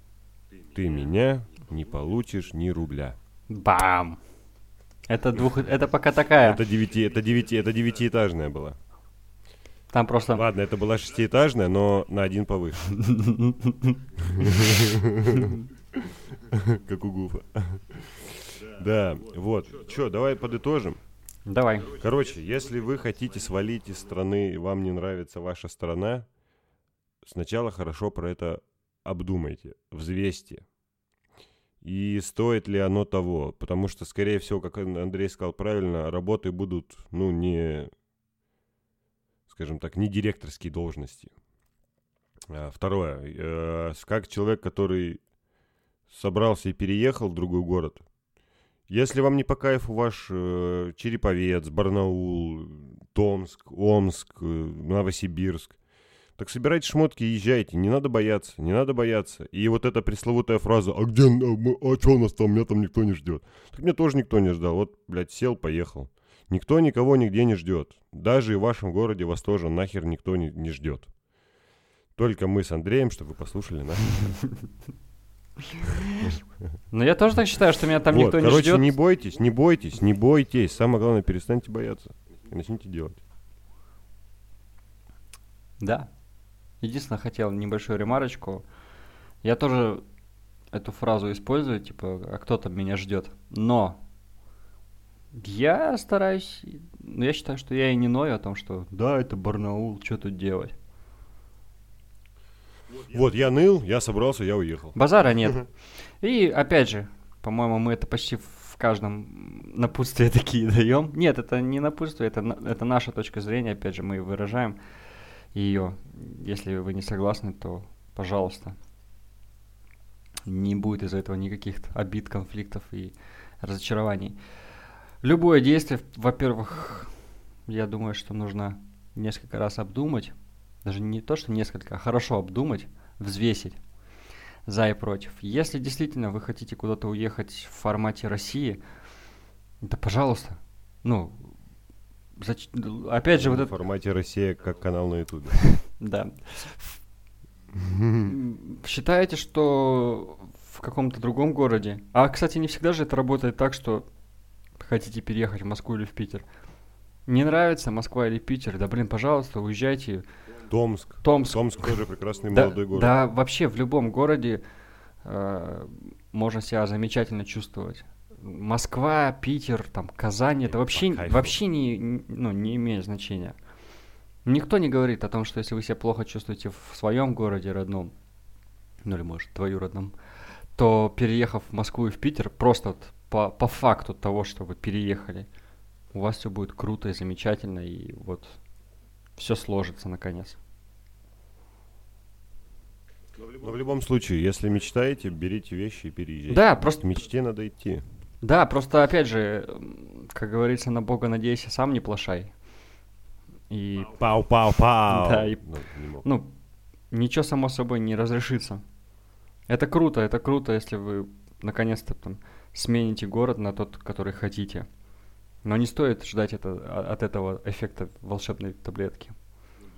ты меня, не получишь ни рубля. Бам! Это двух... Это пока такая. Это девяти, это девяти, это девятиэтажная была. Там просто... Ладно, это была шестиэтажная, но на один повыше. Как у Гуфа. Да, вот. Че, давай подытожим. Давай. Короче, если вы хотите свалить из страны, и вам не нравится ваша страна, сначала хорошо про это обдумайте, взвесьте. И стоит ли оно того? Потому что, скорее всего, как Ан- Андрей сказал правильно, работы будут, ну, не, скажем так, не директорские должности. А, Второе. э, Как человек, который собрался и переехал в другой город, если вам не по кайфу ваш э, Череповец, Барнаул, Томск, Омск, э, Новосибирск, так собирайте шмотки и езжайте, не надо бояться, не надо бояться. И вот эта пресловутая фраза, а где, а, мы- а что у нас там, меня там никто не ждет. Так меня тоже никто не ждал, вот, блядь, сел, поехал. Никто никого нигде не ждет. Даже и в вашем городе вас тоже нахер никто не, не ждет. Только мы с Андреем, чтобы вы послушали нас. Но я тоже так считаю, что меня там Вот, никто не короче, ждет. не бойтесь, не бойтесь, не бойтесь. Самое главное, перестаньте бояться. И начните делать. Да. Единственное, хотел небольшую ремарочку. Я тоже эту фразу использую, типа, а кто там меня ждет. Но я стараюсь, ну, я считаю, что я и не ною о том, что да, это Барнаул, что тут делать. Вот, я ныл, я собрался, я уехал. Базара нет. И опять же, по-моему, мы это почти в каждом напутствии такие даем. Нет, это не напутствие, это, это наша точка зрения, опять же, мы выражаем ее. Если вы не согласны, то пожалуйста. Не будет из-за этого никаких обид, конфликтов и разочарований. Любое действие, во-первых, я думаю, что нужно несколько раз обдумать. Даже не то, что несколько, а хорошо обдумать, взвесить за и против. Если действительно вы хотите куда-то уехать в формате России, да пожалуйста. Ну, зач- опять же, вот в это... формате Россия как канал на Ютубе. Да. Считаете, что в каком-то другом городе... А, кстати, не всегда же это работает так, что хотите переехать в Москву или в Питер. Не нравится Москва или Питер? Да, блин, пожалуйста, уезжайте. Томск. Томск. Томск тоже прекрасный Да, молодой город. да, вообще в любом городе э, можно себя замечательно чувствовать. Москва, Питер, там, Казань, это вообще, вообще не, ну, не имеет значения. Никто не говорит о том, что если вы себя плохо чувствуете в своем городе родном, ну или может двоюродном, то переехав в Москву и в Питер, просто вот по, по факту того, что вы переехали, у вас все будет круто и замечательно, и вот все сложится наконец. Но в любом случае, если мечтаете, берите вещи и переезжайте. Да, просто К мечте надо идти. Да, просто опять же, как говорится, на Бога надейся, сам не плашай. И, Пау-пау-пау. Да, и- Ну, не мог. ну, ничего само собой не разрешится. Это круто, это круто, если вы наконец-то там смените город на тот, который хотите. Но не стоит ждать это, а- от этого эффекта волшебной таблетки.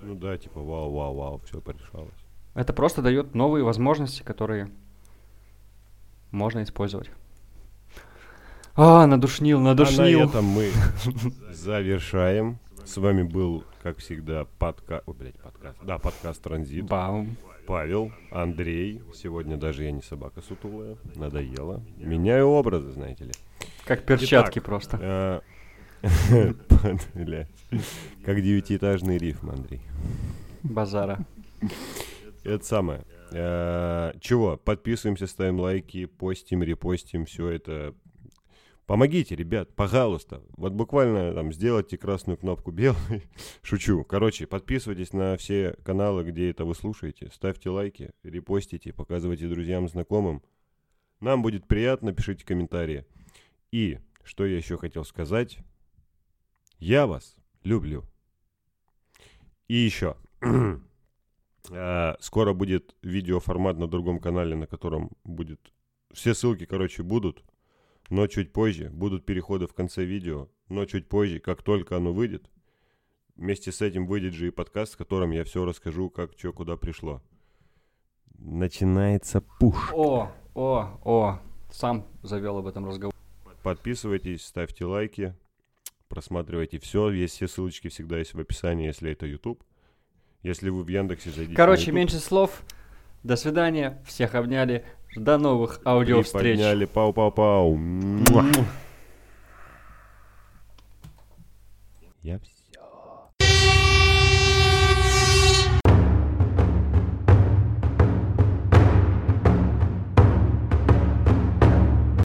Ну да, типа вау-вау-вау, все порешалось. Это просто дает новые возможности, которые можно использовать. А, надушнил, А на надушнил. этом мы завершаем. С вами был, как всегда, подкаст... Ой, блядь, подкаст. Да, подкаст «Транзит». Бам. Павел, Андрей. Сегодня даже я не собака сутулая. Надоело. Меняю образы, знаете ли. Как перчатки Итак, просто. Э. Как девятиэтажный рифм, Андрей. Базара. Это самое. Э, Чего? Подписываемся, ставим лайки, постим, репостим, все это. Помогите, ребят, пожалуйста. Вот буквально там сделайте красную кнопку белой. Шучу. Короче, подписывайтесь на все каналы, где это вы слушаете. Ставьте лайки, репостите, показывайте друзьям, знакомым. Нам будет приятно, пишите комментарии. И, что я еще хотел сказать. Я вас люблю. И еще. Э, Скоро будет видеоформат на другом канале, на котором будет Все ссылки, короче, будут, но чуть позже. Будут переходы в конце видео, но чуть позже, как только оно выйдет. Вместе с этим выйдет же и подкаст, в котором я все расскажу, как, что, куда пришло. Начинается пуш. О, о, о, сам завел об этом разговор. Подписывайтесь, ставьте лайки, просматривайте все. Есть все ссылочки всегда есть в описании, если это YouTube. Если вы в Яндексе зайдите. Короче, на YouTube, меньше слов. До свидания. Всех обняли. До новых аудиовстреч. Приподняли, пау-пау-пау. Я все.